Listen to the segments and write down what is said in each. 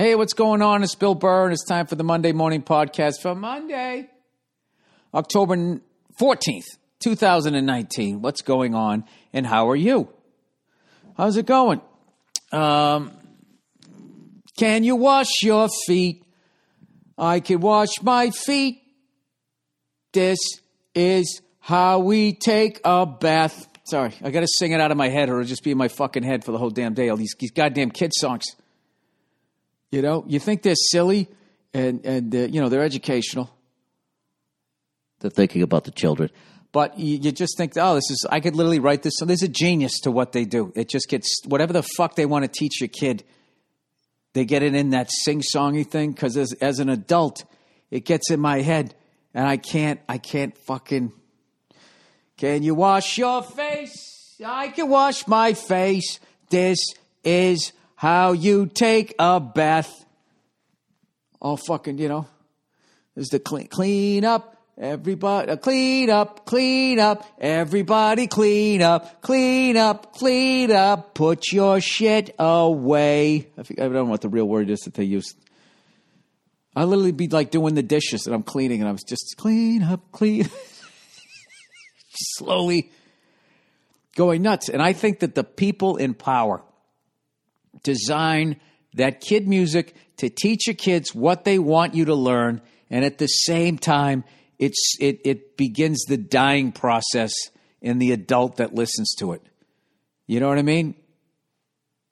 Hey, what's going on? It's Bill Burr, and it's time for the Monday Morning Podcast for Monday, October 14th, 2019. What's going on, and how are you? How's it going? Um, can you wash your feet? I can wash my feet. This is how we take a bath. Sorry, I got to sing it out of my head, or it'll just be in my fucking head for the whole damn day. All these, these goddamn kid songs. You know, you think they're silly, and and uh, you know they're educational, They're thinking about the children. but you, you just think, oh, this is. I could literally write this. So there's a genius to what they do. It just gets whatever the fuck they want to teach your kid. They get it in that sing songy thing because as as an adult, it gets in my head, and I can't. I can't fucking. Can you wash your face? I can wash my face. This is how you take a bath. All fucking, you know. There's the clean, clean up. Everybody, uh, clean up, clean up. Everybody, clean up, clean up, clean up. Put your shit away. I, think, I don't know what the real word is that they use. I literally be like doing the dishes and I'm cleaning and I'm just clean up, clean. Slowly going nuts. And I think that the people in power design that kid music to teach your kids what they want you to learn. And at the same time, it's, it, it begins the dying process in the adult that listens to it. You know what I mean?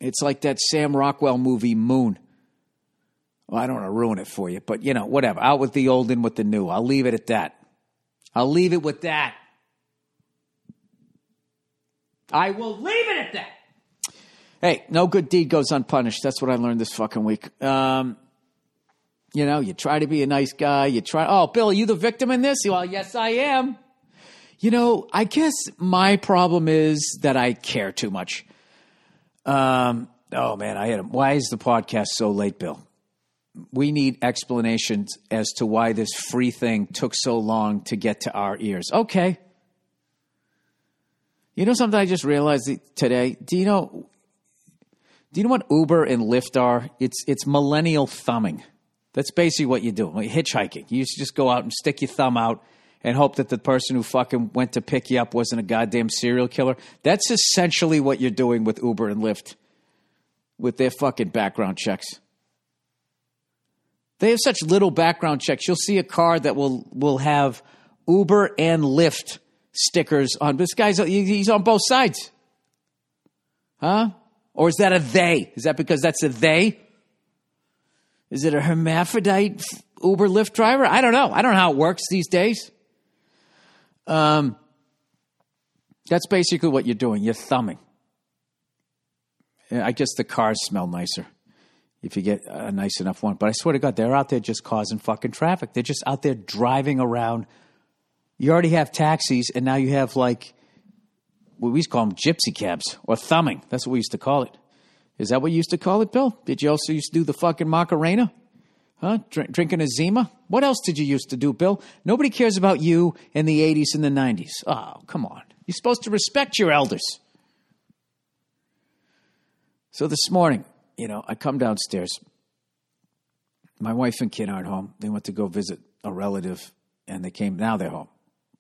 It's like that Sam Rockwell movie, Moon. Well, I don't want to ruin it for you, but you know, whatever. Out with the old, in with the new. I'll leave it at that. I'll leave it with that. I will leave it at that. Hey, no good deed goes unpunished. That's what I learned this fucking week. Um, you know, you try to be a nice guy. You try. Oh, Bill, are you the victim in this? Well, yes, I am. You know, I guess my problem is that I care too much. Um, oh man, I had. A, why is the podcast so late, Bill? We need explanations as to why this free thing took so long to get to our ears. Okay. You know something I just realized today? Do you know do you know what Uber and Lyft are? It's it's millennial thumbing. That's basically what you do. Like hitchhiking. You used to just go out and stick your thumb out and hope that the person who fucking went to pick you up wasn't a goddamn serial killer. That's essentially what you're doing with Uber and Lyft with their fucking background checks. They have such little background checks. You'll see a car that will will have Uber and Lyft stickers on. This guy's he's on both sides. Huh? Or is that a they? Is that because that's a they? Is it a hermaphrodite Uber Lyft driver? I don't know. I don't know how it works these days. Um, that's basically what you're doing. You're thumbing. I guess the cars smell nicer if you get a nice enough one. But I swear to God, they're out there just causing fucking traffic. They're just out there driving around. You already have taxis, and now you have like we used to call them gypsy cabs or thumbing. That's what we used to call it. Is that what you used to call it, Bill? Did you also used to do the fucking Macarena? Huh? Drink, drinking a Zima? What else did you used to do, Bill? Nobody cares about you in the 80s and the 90s. Oh, come on. You're supposed to respect your elders. So this morning, you know, I come downstairs. My wife and kid aren't home. They went to go visit a relative and they came. Now they're home.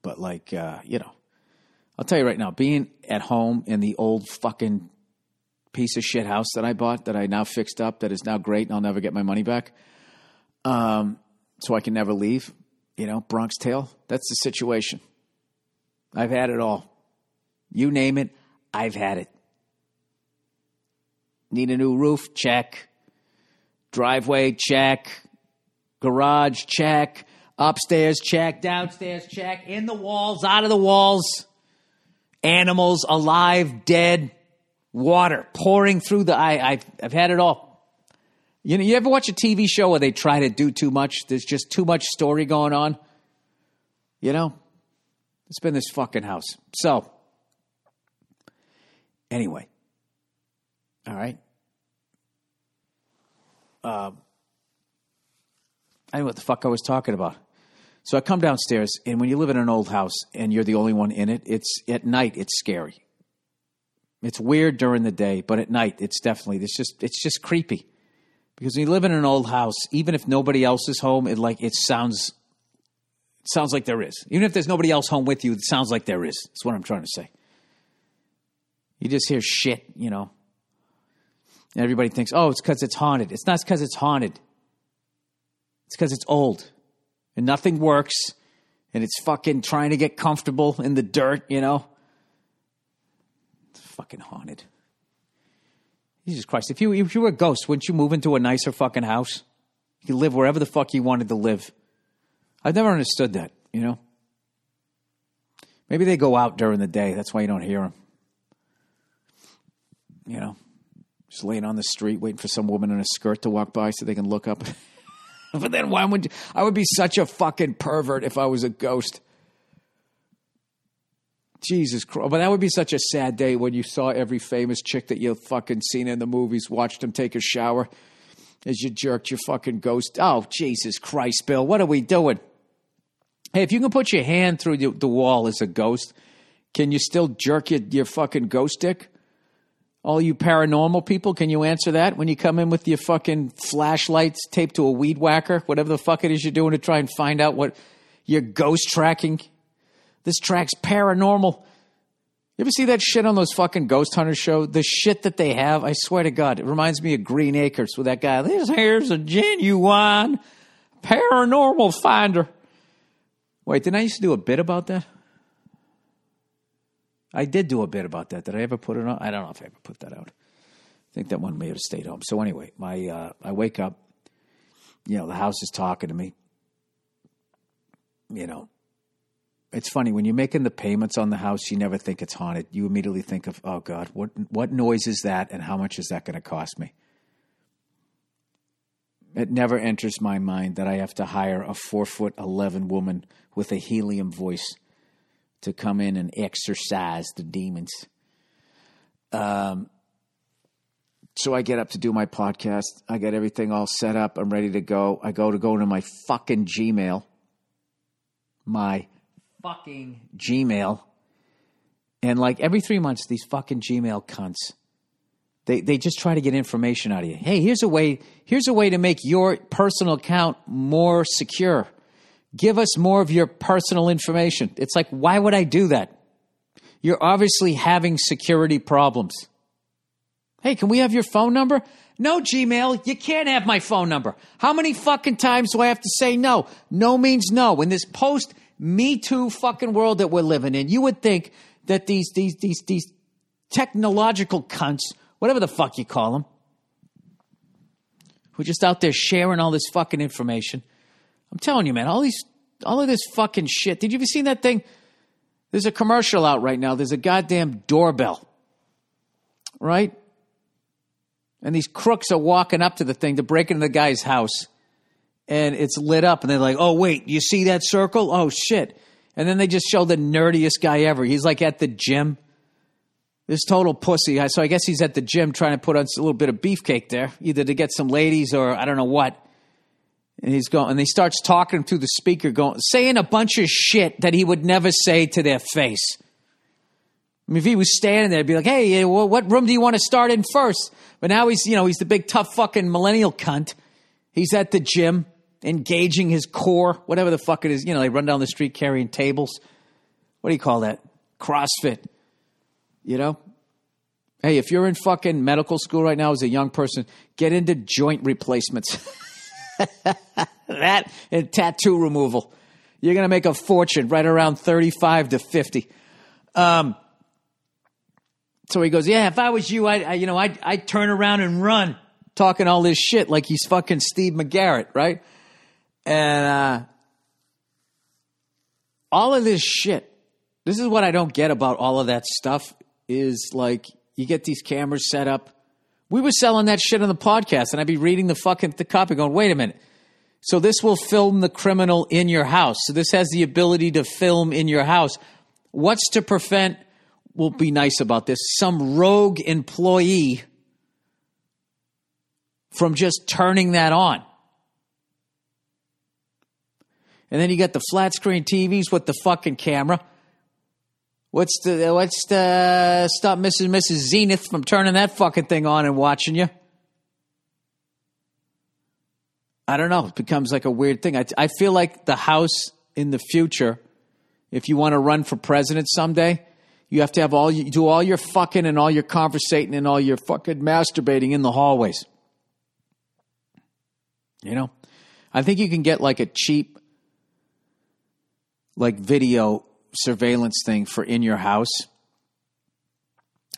But, like, uh, you know, I'll tell you right now, being at home in the old fucking piece of shit house that I bought that I now fixed up that is now great and I'll never get my money back. Um, so I can never leave, you know, Bronx Tale. That's the situation. I've had it all. You name it, I've had it. Need a new roof? Check. Driveway? Check. Garage? Check. Upstairs? Check. Downstairs? Check. In the walls? Out of the walls? Animals? Alive? Dead? Water pouring through the. I, I've, I've had it all. You know, you ever watch a TV show where they try to do too much? There's just too much story going on. You know, it's been this fucking house. So, anyway, all right. Um, I know what the fuck I was talking about. So I come downstairs, and when you live in an old house and you're the only one in it, it's at night. It's scary. It's weird during the day, but at night, it's definitely it's just it's just creepy. Because when you live in an old house, even if nobody else is home, it like it sounds it sounds like there is. Even if there's nobody else home with you, it sounds like there is. That's what I'm trying to say. You just hear shit, you know. And everybody thinks, oh, it's because it's haunted. It's not because it's haunted. It's because it's old and nothing works and it's fucking trying to get comfortable in the dirt, you know? It's fucking haunted. Jesus Christ. If you, if you were a ghost, wouldn't you move into a nicer fucking house? You live wherever the fuck you wanted to live. I've never understood that, you know? Maybe they go out during the day. That's why you don't hear them. You know, just laying on the street waiting for some woman in a skirt to walk by so they can look up. but then why would I would be such a fucking pervert if I was a ghost. Jesus Christ. But that would be such a sad day when you saw every famous chick that you've fucking seen in the movies, watched them take a shower as you jerked your fucking ghost. Oh, Jesus Christ, Bill. What are we doing? Hey, if you can put your hand through the, the wall as a ghost, can you still jerk your, your fucking ghost dick? All you paranormal people, can you answer that when you come in with your fucking flashlights taped to a weed whacker, whatever the fuck it is you're doing to try and find out what you're ghost tracking? This track's paranormal. You ever see that shit on those fucking ghost hunter show? The shit that they have, I swear to God, it reminds me of Green Acres with that guy. This here's a genuine paranormal finder. Wait, didn't I used to do a bit about that? I did do a bit about that. Did I ever put it on? I don't know if I ever put that out. I think that one may have stayed home. So anyway, my uh, I wake up. You know, the house is talking to me. You know, it's funny when you're making the payments on the house, you never think it's haunted. You immediately think of, oh God, what what noise is that, and how much is that going to cost me? It never enters my mind that I have to hire a four foot eleven woman with a helium voice to come in and exorcise the demons. Um, so I get up to do my podcast. I get everything all set up. I'm ready to go. I go to go to my fucking Gmail. My fucking Gmail. And like every three months, these fucking Gmail cunts, they, they just try to get information out of you. Hey, here's a way, here's a way to make your personal account more secure. Give us more of your personal information. It's like, why would I do that? You're obviously having security problems. Hey, can we have your phone number? No, Gmail, you can't have my phone number. How many fucking times do I have to say no? No means no. In this post Me Too fucking world that we're living in, you would think that these, these, these, these technological cunts, whatever the fuck you call them, who are just out there sharing all this fucking information. I'm telling you, man, all these, all of this fucking shit. Did you ever see that thing? There's a commercial out right now. There's a goddamn doorbell, right? And these crooks are walking up to the thing to break into the guy's house. And it's lit up. And they're like, oh, wait, you see that circle? Oh, shit. And then they just show the nerdiest guy ever. He's like at the gym. This total pussy. So I guess he's at the gym trying to put on a little bit of beefcake there, either to get some ladies or I don't know what. And he's going, and he starts talking through the speaker, going, saying a bunch of shit that he would never say to their face. I mean, if he was standing there, he'd be like, hey, what room do you want to start in first? But now he's, you know, he's the big tough fucking millennial cunt. He's at the gym, engaging his core, whatever the fuck it is. You know, they run down the street carrying tables. What do you call that? CrossFit. You know? Hey, if you're in fucking medical school right now as a young person, get into joint replacements. that and tattoo removal. You're going to make a fortune right around 35 to 50. Um, so he goes, yeah, if I was you, I, I you know, I'd, I'd turn around and run, talking all this shit like he's fucking Steve McGarrett, right? And uh, all of this shit. This is what I don't get about all of that stuff. Is like you get these cameras set up. We were selling that shit on the podcast, and I'd be reading the fucking the copy, going, "Wait a minute." So this will film the criminal in your house. So this has the ability to film in your house. What's to prevent we'll be nice about this, some rogue employee from just turning that on. And then you got the flat screen TVs with the fucking camera. What's the what's the stop Mrs. And Mrs. Zenith from turning that fucking thing on and watching you? I don't know. It becomes like a weird thing. I, I feel like the house in the future, if you want to run for president someday, you have to have all you do all your fucking and all your conversating and all your fucking masturbating in the hallways. You know, I think you can get like a cheap, like video surveillance thing for in your house,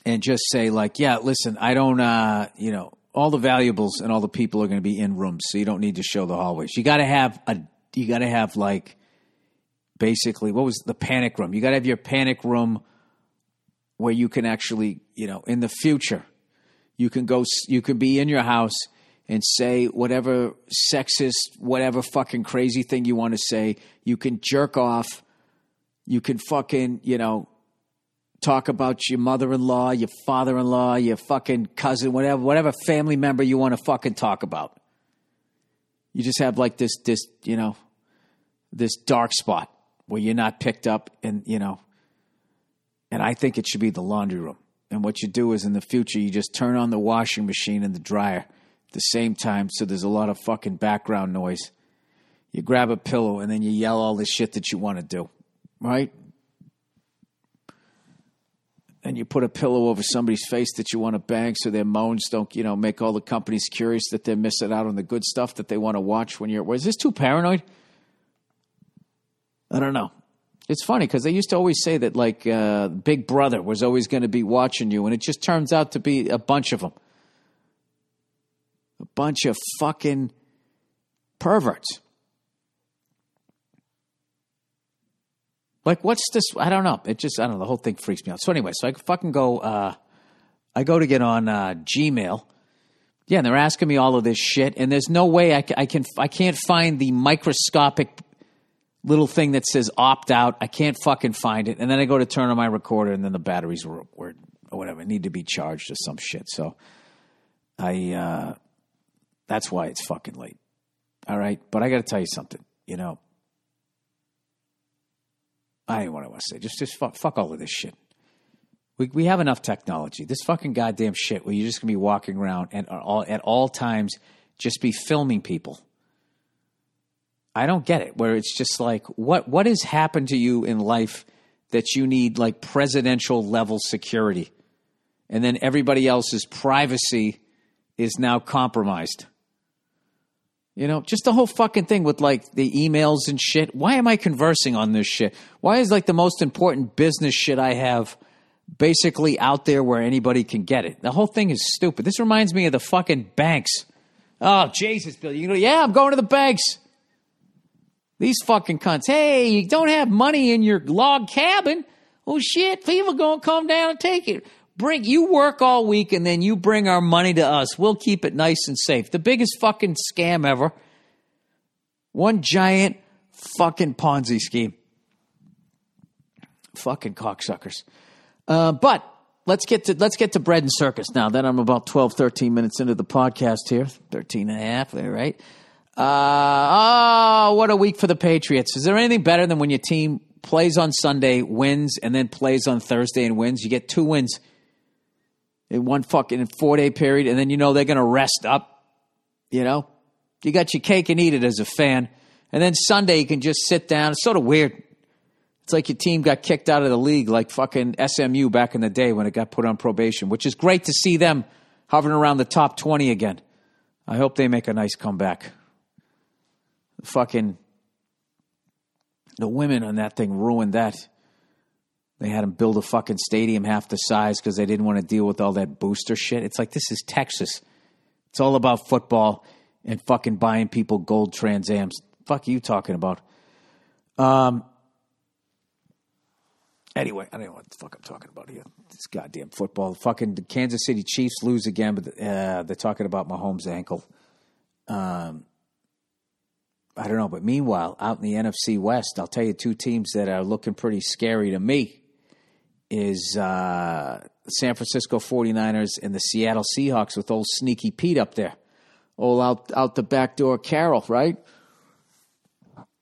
and just say like, yeah, listen, I don't, uh, you know, all the valuables and all the people are going to be in rooms, so you don't need to show the hallways. You got to have a, you got to have like, basically, what was the panic room? You got to have your panic room where you can actually, you know, in the future, you can go, you can be in your house and say whatever sexist, whatever fucking crazy thing you want to say. You can jerk off. You can fucking, you know, talk about your mother-in-law, your father-in-law, your fucking cousin, whatever, whatever family member you want to fucking talk about. You just have like this, this, you know, this dark spot where you're not picked up, and you know, and I think it should be the laundry room. And what you do is in the future, you just turn on the washing machine and the dryer at the same time, so there's a lot of fucking background noise. You grab a pillow and then you yell all the shit that you want to do, right? and you put a pillow over somebody's face that you want to bang so their moans don't, you know, make all the companies curious that they're missing out on the good stuff that they want to watch when you're. Was this too paranoid? I don't know. It's funny because they used to always say that, like, uh, Big Brother was always going to be watching you, and it just turns out to be a bunch of them. A bunch of fucking perverts. Like, what's this? I don't know. It just, I don't know. The whole thing freaks me out. So, anyway, so I fucking go, uh, I go to get on uh, Gmail. Yeah, and they're asking me all of this shit, and there's no way I, I can, I can't find the microscopic little thing that says opt out. I can't fucking find it. And then I go to turn on my recorder, and then the batteries were, were or whatever, need to be charged or some shit. So, I, uh, that's why it's fucking late. All right. But I got to tell you something, you know, I don't know what I want to say. Just, just fuck, fuck all of this shit. We, we have enough technology. This fucking goddamn shit where you're just gonna be walking around and all, at all times just be filming people. I don't get it. Where it's just like, what what has happened to you in life that you need like presidential level security, and then everybody else's privacy is now compromised. You know, just the whole fucking thing with like the emails and shit. Why am I conversing on this shit? Why is like the most important business shit I have basically out there where anybody can get it? The whole thing is stupid. This reminds me of the fucking banks. Oh, Jesus, Bill. You know, yeah, I'm going to the banks. These fucking cunts. Hey, you don't have money in your log cabin. Oh shit, people gonna come down and take it bring you work all week and then you bring our money to us. We'll keep it nice and safe. The biggest fucking scam ever. One giant fucking Ponzi scheme. Fucking cocksuckers. Uh, but let's get to let's get to bread and circus now. Then I'm about 12, 13 minutes into the podcast here. 13 and a half there, right? Uh, oh, what a week for the Patriots. Is there anything better than when your team plays on Sunday, wins, and then plays on Thursday and wins? You get two wins in one fucking four day period, and then you know they're going to rest up. You know, you got your cake and eat it as a fan, and then Sunday you can just sit down. It's sort of weird. It's like your team got kicked out of the league, like fucking SMU back in the day when it got put on probation, which is great to see them hovering around the top twenty again. I hope they make a nice comeback. fucking the women on that thing ruined that. They had them build a fucking stadium half the size because they didn't want to deal with all that booster shit. It's like this is Texas. It's all about football and fucking buying people gold Trans Ams. Fuck you talking about? Um. Anyway, I don't know what the fuck I'm talking about here. This goddamn football. Fucking the Kansas City Chiefs lose again, but uh, they're talking about Mahomes' ankle. Um, I don't know, but meanwhile, out in the NFC West, I'll tell you two teams that are looking pretty scary to me is uh, San Francisco 49ers and the Seattle Seahawks with old Sneaky Pete up there. All out, out the back door Carroll, right?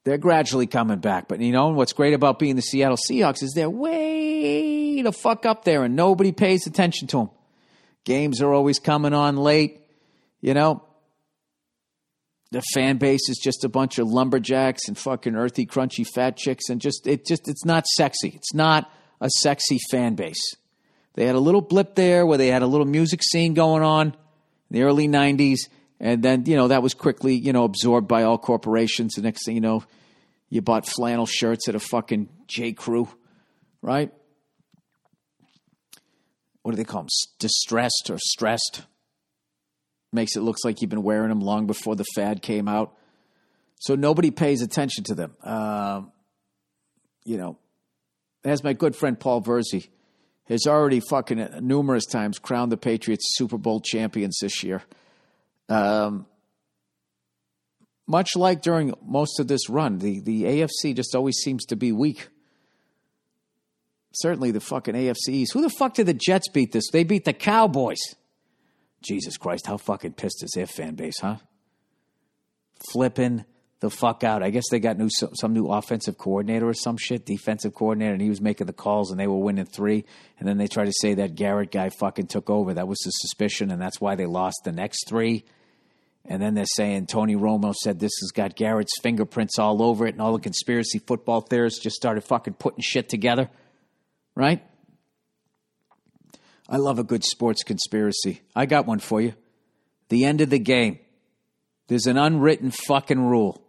They're gradually coming back. But you know what's great about being the Seattle Seahawks is they're way the fuck up there and nobody pays attention to them. Games are always coming on late, you know. the fan base is just a bunch of lumberjacks and fucking earthy, crunchy, fat chicks, and just it just it's not sexy. It's not a sexy fan base. They had a little blip there where they had a little music scene going on in the early '90s, and then you know that was quickly you know absorbed by all corporations. The next thing you know, you bought flannel shirts at a fucking J Crew, right? What do they call them? Distressed or stressed? makes it look like you've been wearing them long before the fad came out. So nobody pays attention to them. Um, you know, as my good friend Paul Verzi has already fucking numerous times crowned the Patriots Super Bowl champions this year. Um, much like during most of this run, the, the AFC just always seems to be weak. Certainly the fucking AFC East. Who the fuck did the Jets beat this? They beat the Cowboys. Jesus Christ, how fucking pissed is their fan base, huh? Flipping the fuck out. I guess they got new some new offensive coordinator or some shit, defensive coordinator, and he was making the calls and they were winning three. And then they tried to say that Garrett guy fucking took over. That was the suspicion, and that's why they lost the next three. And then they're saying Tony Romo said this has got Garrett's fingerprints all over it, and all the conspiracy football theorists just started fucking putting shit together. Right? I love a good sports conspiracy. I got one for you. The end of the game. There's an unwritten fucking rule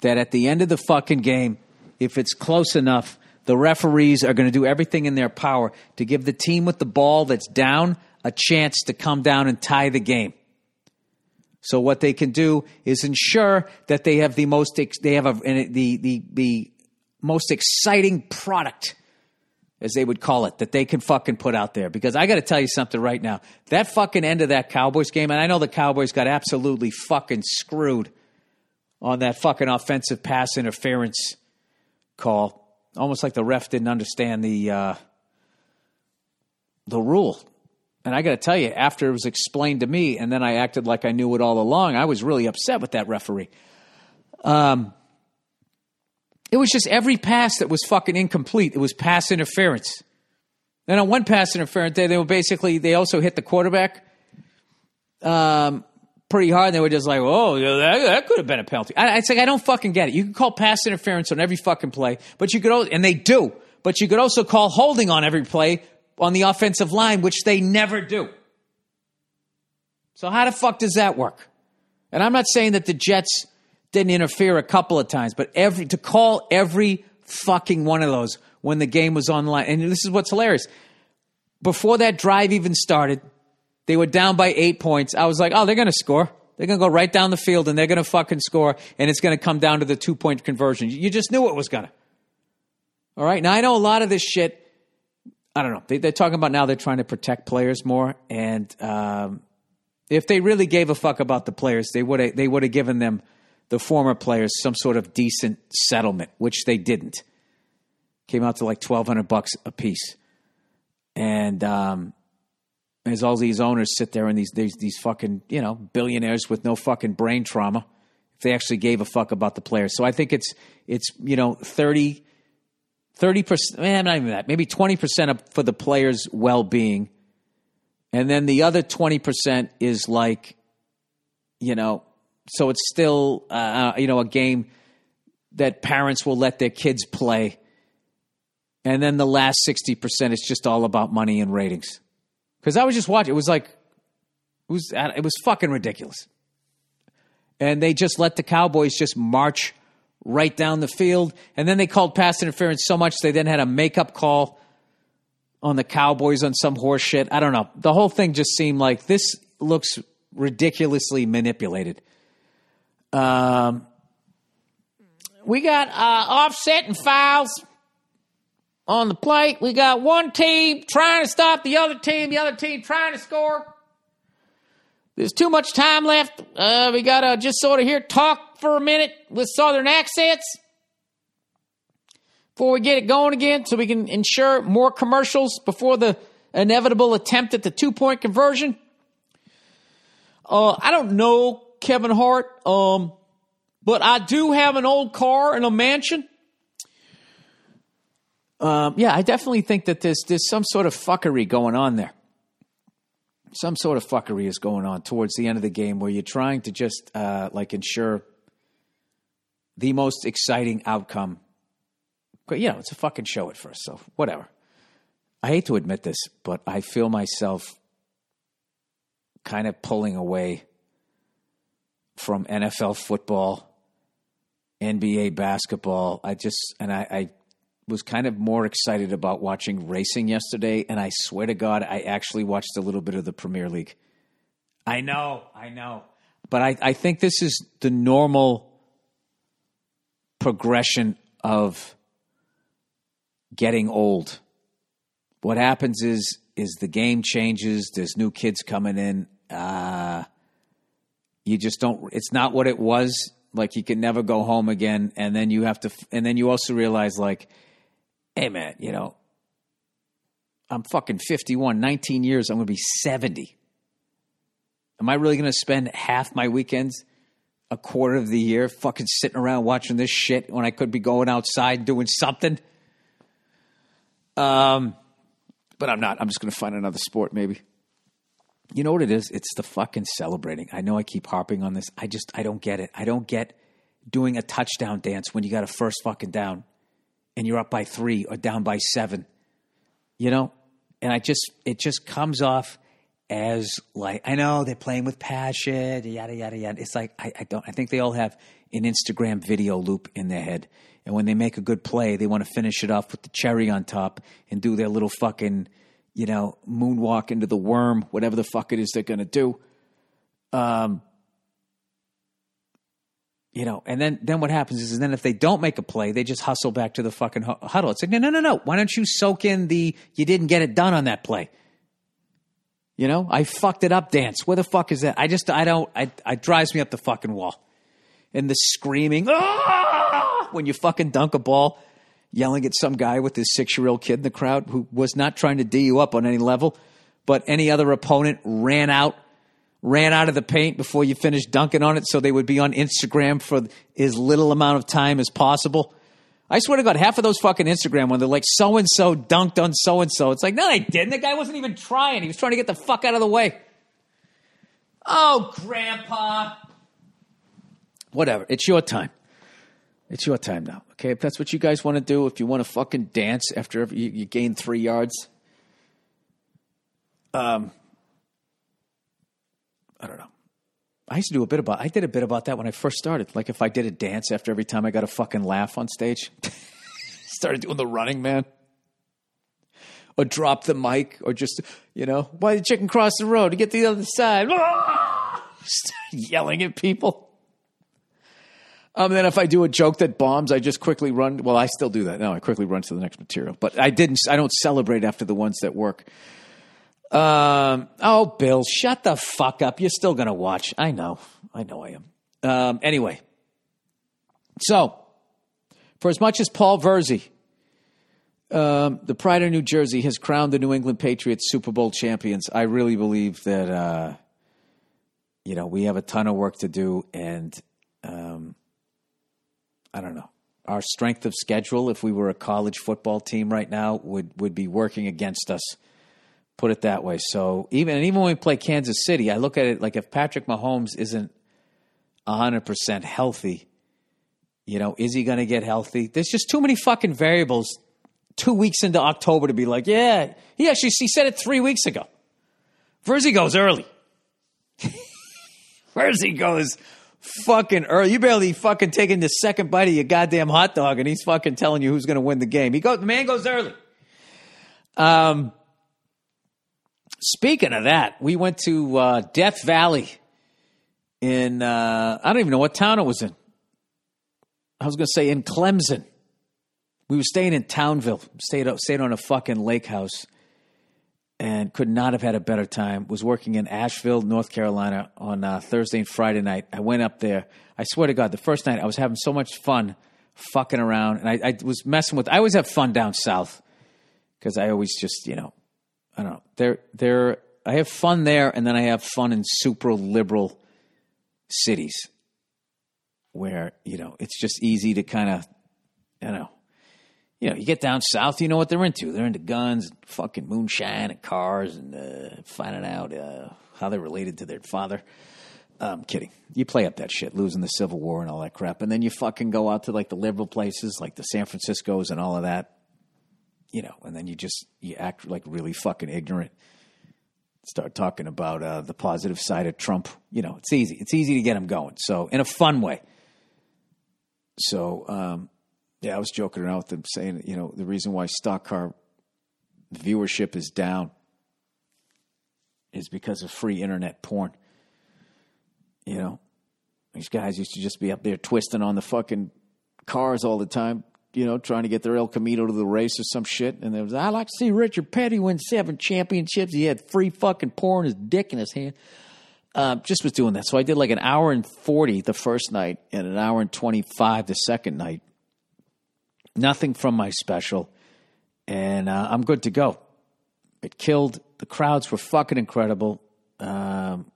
that at the end of the fucking game, if it's close enough, the referees are going to do everything in their power to give the team with the ball that's down a chance to come down and tie the game. So what they can do is ensure that they have the most they have a, the the the most exciting product as they would call it, that they can fucking put out there. Because I got to tell you something right now. That fucking end of that Cowboys game, and I know the Cowboys got absolutely fucking screwed on that fucking offensive pass interference call. Almost like the ref didn't understand the uh, the rule. And I got to tell you, after it was explained to me, and then I acted like I knew it all along, I was really upset with that referee. Um, it was just every pass that was fucking incomplete. It was pass interference. Then on one pass interference day, they were basically they also hit the quarterback um, pretty hard. And they were just like, "Oh, that, that could have been a penalty." I, it's like I don't fucking get it. You can call pass interference on every fucking play, but you could also, and they do, but you could also call holding on every play on the offensive line, which they never do. So how the fuck does that work? And I'm not saying that the Jets didn't interfere a couple of times, but every to call every fucking one of those when the game was online. And this is what's hilarious. Before that drive even started, they were down by eight points. I was like, oh, they're going to score. They're going to go right down the field and they're going to fucking score, and it's going to come down to the two point conversion. You just knew it was going to. All right. Now, I know a lot of this shit, I don't know. They, are talking about now they're trying to protect players more. And um, if they really gave a fuck about the players, they would have they would have given them the former players some sort of decent settlement, which they didn't. Came out to like twelve hundred bucks a piece, and um, as all these owners sit there and these, these these fucking you know billionaires with no fucking brain trauma, if they actually gave a fuck about the players. So I think it's it's you know 30 percent, man, not even that, maybe twenty percent for the players' well being, and then the other twenty percent is like, you know, so it's still uh, uh, you know a game that parents will let their kids play. And then the last 60% is just all about money and ratings. Cuz I was just watching it was like it was it was fucking ridiculous. And they just let the Cowboys just march right down the field and then they called pass interference so much they then had a makeup call on the Cowboys on some horse shit. I don't know. The whole thing just seemed like this looks ridiculously manipulated. Um, we got uh, offset and fouls on the plate. We got one team trying to stop the other team, the other team trying to score. There's too much time left. Uh, we got to just sort of here talk for a minute with southern accents before we get it going again so we can ensure more commercials before the inevitable attempt at the two point conversion. Uh, I don't know Kevin Hart. Um, but I do have an old car and a mansion. Um, yeah, I definitely think that there's there's some sort of fuckery going on there. some sort of fuckery is going on towards the end of the game where you're trying to just uh, like ensure the most exciting outcome. But you know, it's a fucking show at first, so whatever. I hate to admit this, but I feel myself kind of pulling away from NFL football, NBA basketball. I just and I, I was kind of more excited about watching racing yesterday, and I swear to God, I actually watched a little bit of the Premier League. I know, I know. But I, I think this is the normal progression of getting old. What happens is is the game changes, there's new kids coming in. Uh, you just don't it's not what it was. Like you can never go home again, and then you have to and then you also realize like hey man, you know, I'm fucking 51, 19 years, I'm going to be 70. Am I really going to spend half my weekends, a quarter of the year, fucking sitting around watching this shit when I could be going outside doing something? Um, but I'm not. I'm just going to find another sport, maybe. You know what it is? It's the fucking celebrating. I know I keep harping on this. I just, I don't get it. I don't get doing a touchdown dance when you got a first fucking down and you're up by three or down by seven, you know? And I just, it just comes off as like, I know they're playing with passion, yada, yada, yada. It's like, I, I don't, I think they all have an Instagram video loop in their head. And when they make a good play, they want to finish it off with the cherry on top and do their little fucking, you know, moonwalk into the worm, whatever the fuck it is they're going to do. Um, you know, and then then what happens is, then if they don't make a play, they just hustle back to the fucking huddle. It's like, no, no, no, no. Why don't you soak in the you didn't get it done on that play? You know, I fucked it up dance. Where the fuck is that? I just, I don't, I, it drives me up the fucking wall. And the screaming, ah! when you fucking dunk a ball, yelling at some guy with his six year old kid in the crowd who was not trying to D you up on any level, but any other opponent ran out ran out of the paint before you finished dunking on it so they would be on Instagram for as little amount of time as possible. I swear to God, half of those fucking Instagram when they're like, so and so dunked on so and so. It's like, no, they didn't. The guy wasn't even trying. He was trying to get the fuck out of the way. Oh, Grandpa. Whatever. It's your time. It's your time now. Okay. If that's what you guys want to do, if you want to fucking dance after you, you gain three yards, um, I don't know. I used to do a bit about. I did a bit about that when I first started. Like if I did a dance after every time I got a fucking laugh on stage, started doing the running man, or drop the mic, or just you know why the chicken cross the road to get to the other side, yelling at people. Um, then if I do a joke that bombs, I just quickly run. Well, I still do that. No, I quickly run to the next material. But I didn't. I don't celebrate after the ones that work. Um, oh, Bill, shut the fuck up. You're still going to watch. I know. I know I am. Um, anyway, so for as much as Paul Verzi, um, the Pride of New Jersey has crowned the New England Patriots Super Bowl champions, I really believe that, uh, you know, we have a ton of work to do. And um, I don't know. Our strength of schedule, if we were a college football team right now, would, would be working against us Put it that way. So even and even when we play Kansas City, I look at it like if Patrick Mahomes isn't hundred percent healthy, you know, is he going to get healthy? There's just too many fucking variables. Two weeks into October to be like, yeah, he actually he said it three weeks ago. Verzi goes early. Verzi goes fucking early. You barely fucking taking the second bite of your goddamn hot dog, and he's fucking telling you who's going to win the game. He goes, the man goes early. Um, Speaking of that, we went to uh, Death Valley in, uh, I don't even know what town it was in. I was going to say in Clemson. We were staying in Townville, stayed, stayed on a fucking lake house, and could not have had a better time. Was working in Asheville, North Carolina on uh, Thursday and Friday night. I went up there. I swear to God, the first night I was having so much fun fucking around, and I, I was messing with. I always have fun down south because I always just, you know, I don't know. They're they're I have fun there, and then I have fun in super liberal cities where you know it's just easy to kind of you know you know, you get down south, you know what they're into. They're into guns, fucking moonshine, and cars, and uh, finding out uh, how they're related to their father. I'm kidding. You play up that shit, losing the Civil War and all that crap, and then you fucking go out to like the liberal places, like the San Franciscos and all of that. You know, and then you just you act like really fucking ignorant. Start talking about uh, the positive side of Trump. You know, it's easy. It's easy to get them going. So in a fun way. So um, yeah, I was joking around with them saying, you know, the reason why stock car viewership is down is because of free internet porn. You know, these guys used to just be up there twisting on the fucking cars all the time, you know, trying to get their El Camino to the race or some shit. And was, I like to see Richard Petty win seven championships. He had free fucking porn, his dick in his hand. Uh, just was doing that. So I did like an hour and 40 the first night and an hour and 25 the second night. Nothing from my special. And uh, I'm good to go. It killed. The crowds were fucking incredible. Um,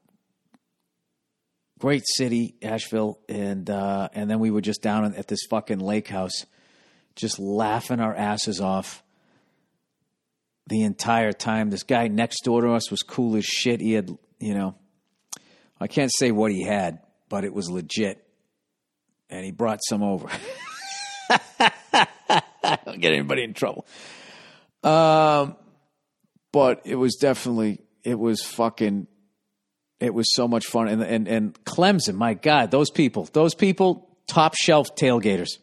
great city, Asheville, and uh, and then we were just down at this fucking lake house, just laughing our asses off the entire time. This guy next door to us was cool as shit. He had, you know, I can't say what he had, but it was legit, and he brought some over. Don't get anybody in trouble. Um, but it was definitely it was fucking it was so much fun and and and Clemson, my God, those people, those people, top shelf tailgaters.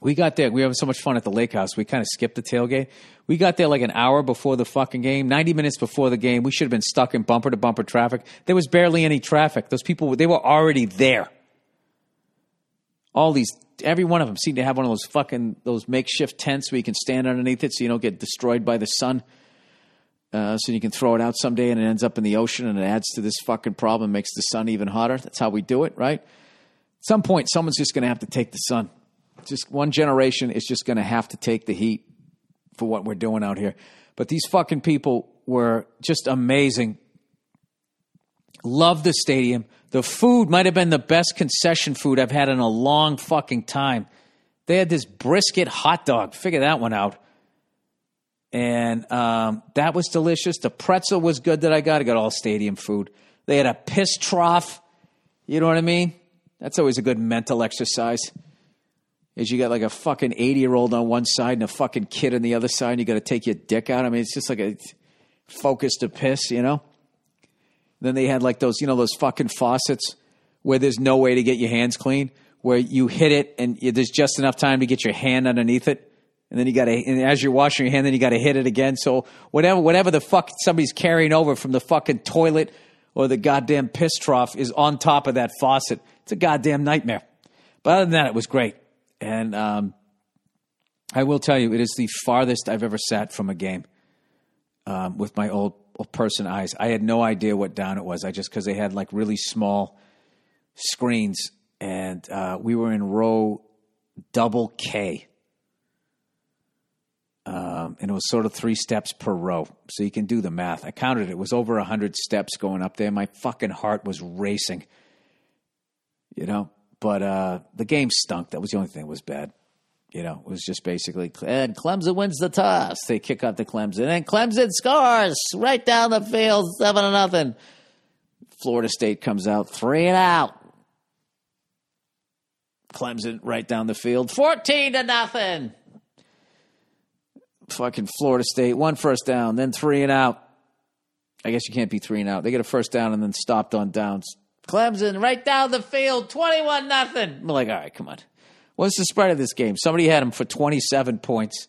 We got there. We were having so much fun at the lake house. We kind of skipped the tailgate. We got there like an hour before the fucking game, 90 minutes before the game. We should have been stuck in bumper to bumper traffic. There was barely any traffic. Those people, they were already there. All these, every one of them seemed to have one of those fucking, those makeshift tents where you can stand underneath it so you don't get destroyed by the sun. Uh, so you can throw it out someday and it ends up in the ocean and it adds to this fucking problem, makes the sun even hotter. That's how we do it, right? At some point, someone's just going to have to take the sun. Just one generation is just going to have to take the heat for what we're doing out here. But these fucking people were just amazing. Love the stadium. The food might have been the best concession food I've had in a long fucking time. They had this brisket hot dog. Figure that one out. And um, that was delicious. The pretzel was good that I got. I got all stadium food. They had a piss trough. You know what I mean? That's always a good mental exercise is you got like a fucking 80 year old on one side and a fucking kid on the other side and you got to take your dick out. I mean, it's just like a focus to piss, you know? Then they had like those, you know, those fucking faucets where there's no way to get your hands clean, where you hit it and there's just enough time to get your hand underneath it. And then you got to, and as you're washing your hand, then you got to hit it again. So whatever, whatever the fuck somebody's carrying over from the fucking toilet or the goddamn piss trough is on top of that faucet. It's a goddamn nightmare. But other than that, it was great. And um, I will tell you, it is the farthest I've ever sat from a game um, with my old, old person eyes. I had no idea what down it was. I just because they had like really small screens, and uh, we were in row double K. Um, and it was sort of three steps per row. So you can do the math. I counted it. It was over 100 steps going up there. My fucking heart was racing. You know? But uh, the game stunk. That was the only thing that was bad. You know, it was just basically, and Clemson wins the toss. They kick out the Clemson, and Clemson scores right down the field, seven to nothing. Florida State comes out three and out. Clemson right down the field, fourteen to nothing. Fucking Florida State, one first down, then three and out. I guess you can't be three and out. They get a first down and then stopped on downs. Clemson right down the field, 21 nothing. I'm like, all right, come on. What's the spread of this game? Somebody had them for 27 points.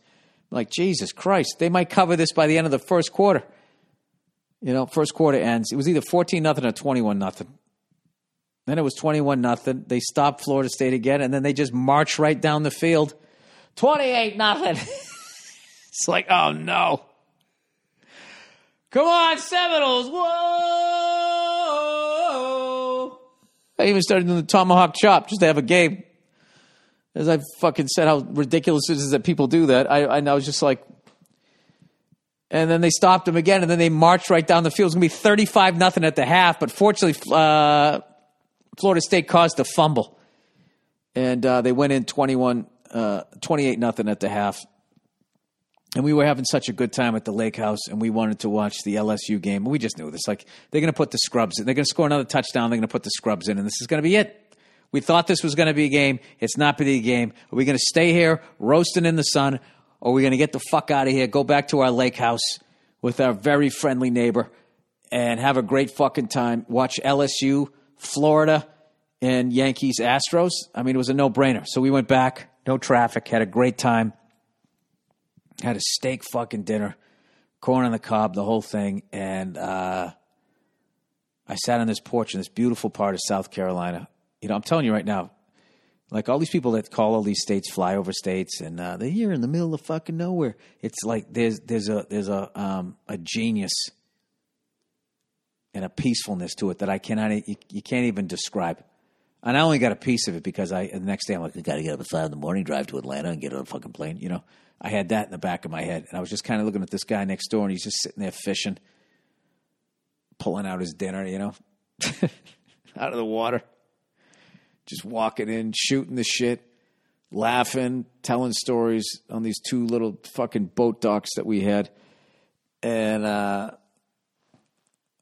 I'm like, Jesus Christ, they might cover this by the end of the first quarter. You know, first quarter ends. It was either 14 nothing or 21 nothing. Then it was 21 nothing. They stopped Florida State again, and then they just marched right down the field. 28 nothing. it's like, oh no. Come on, Seminoles. Whoa. I even started doing the tomahawk chop just to have a game. As I fucking said how ridiculous it is that people do that. I, I was just like, and then they stopped him again, and then they marched right down the field. It was going to be 35 nothing at the half, but fortunately, uh, Florida State caused a fumble. And uh, they went in 21 uh, 28 nothing at the half. And we were having such a good time at the lake house, and we wanted to watch the LSU game. We just knew this. Like, they're going to put the scrubs in. They're going to score another touchdown. They're going to put the scrubs in, and this is going to be it. We thought this was going to be a game. It's not been a game. Are we going to stay here roasting in the sun, or are we going to get the fuck out of here, go back to our lake house with our very friendly neighbor, and have a great fucking time? Watch LSU, Florida, and Yankees Astros. I mean, it was a no brainer. So we went back, no traffic, had a great time had a steak fucking dinner, corn on the cob, the whole thing, and uh, I sat on this porch in this beautiful part of South Carolina. You know, I'm telling you right now, like all these people that call all these states flyover states, and uh, they're here in the middle of fucking nowhere. It's like there's there's a there's a um, a genius and a peacefulness to it that I cannot you, you can't even describe. And I only got a piece of it because I the next day I'm like, I got to get up at five in the morning, drive to Atlanta, and get on a fucking plane. You know, I had that in the back of my head, and I was just kind of looking at this guy next door, and he's just sitting there fishing, pulling out his dinner, you know, out of the water, just walking in, shooting the shit, laughing, telling stories on these two little fucking boat docks that we had, and uh,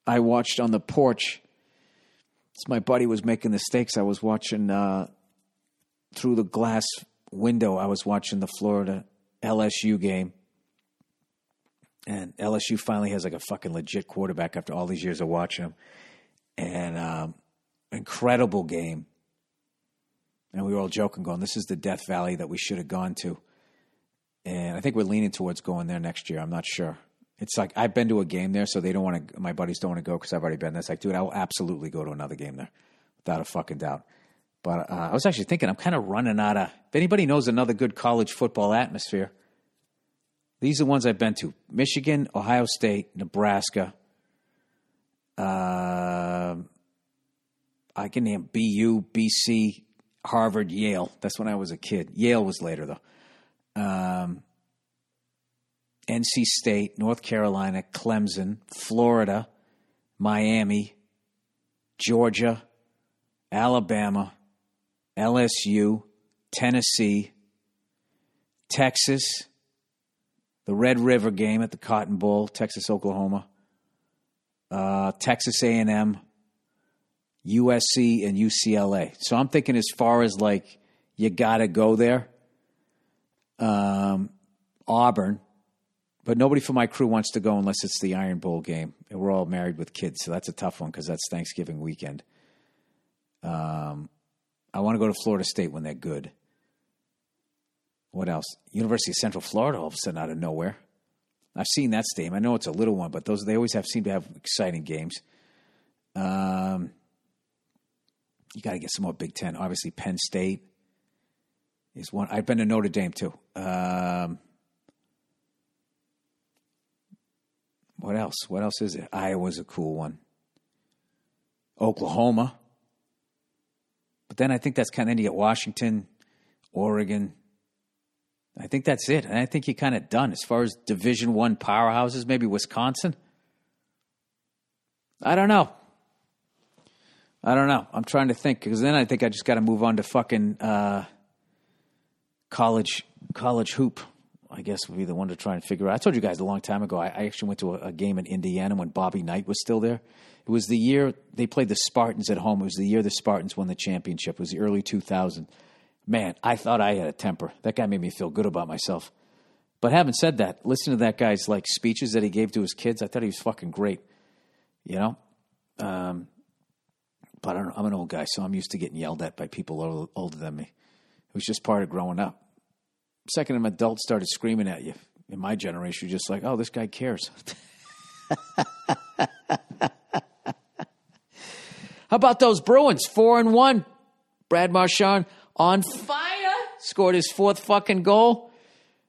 I watched on the porch. As my buddy was making the steaks, I was watching uh, through the glass window. I was watching the Florida LSU game. And LSU finally has like a fucking legit quarterback after all these years of watching him. And um, incredible game. And we were all joking, going, "This is the Death Valley that we should have gone to." And I think we're leaning towards going there next year. I'm not sure. It's like I've been to a game there, so they don't want to. My buddies don't want to go because I've already been there. It's like, dude, I will absolutely go to another game there, without a fucking doubt. But uh, I was actually thinking, I'm kind of running out of. If anybody knows another good college football atmosphere, these are the ones I've been to: Michigan, Ohio State, Nebraska. Uh, I can name BU, BC, Harvard, Yale. That's when I was a kid. Yale was later though. Um, NC State, North Carolina, Clemson, Florida, Miami, Georgia, Alabama, LSU, Tennessee, Texas, the Red River game at the Cotton Bowl, Texas, Oklahoma, uh, Texas A&M, USC, and UCLA. So I'm thinking as far as like you got to go there. Um, Auburn, but nobody from my crew wants to go unless it's the Iron Bowl game, and we're all married with kids, so that's a tough one because that's Thanksgiving weekend. Um, I want to go to Florida State when they're good. What else? University of Central Florida, all of a sudden out of nowhere. I've seen that stadium. I know it's a little one, but those they always have seem to have exciting games. Um, you got to get some more Big Ten. Obviously, Penn State is one. I've been to Notre Dame too. Um, what else? What else is it? Iowa's a cool one. Oklahoma. But then I think that's kind of, you get Washington, Oregon. I think that's it. And I think you're kind of done as far as Division One powerhouses, maybe Wisconsin. I don't know. I don't know. I'm trying to think because then I think I just got to move on to fucking uh, college college hoop. I guess would be the one to try and figure out. I told you guys a long time ago. I, I actually went to a, a, game in Indiana when Bobby Knight was still there. It was the year they played the Spartans at home. It was the year the Spartans won the championship. It was the early 2000s. Man, I thought I had a temper. That guy made me feel good about myself. But having said that, listen to that guy's like speeches that he gave to his kids. I thought he was fucking great. You know, um, but I I'm an old guy, so I'm used to getting yelled at by people older than me. It was just part of growing up. Second, an adult started screaming at you. In my generation, you're just like, oh, this guy cares. How about those Bruins? Four and one. Brad Marchand on fire. Scored his fourth fucking goal.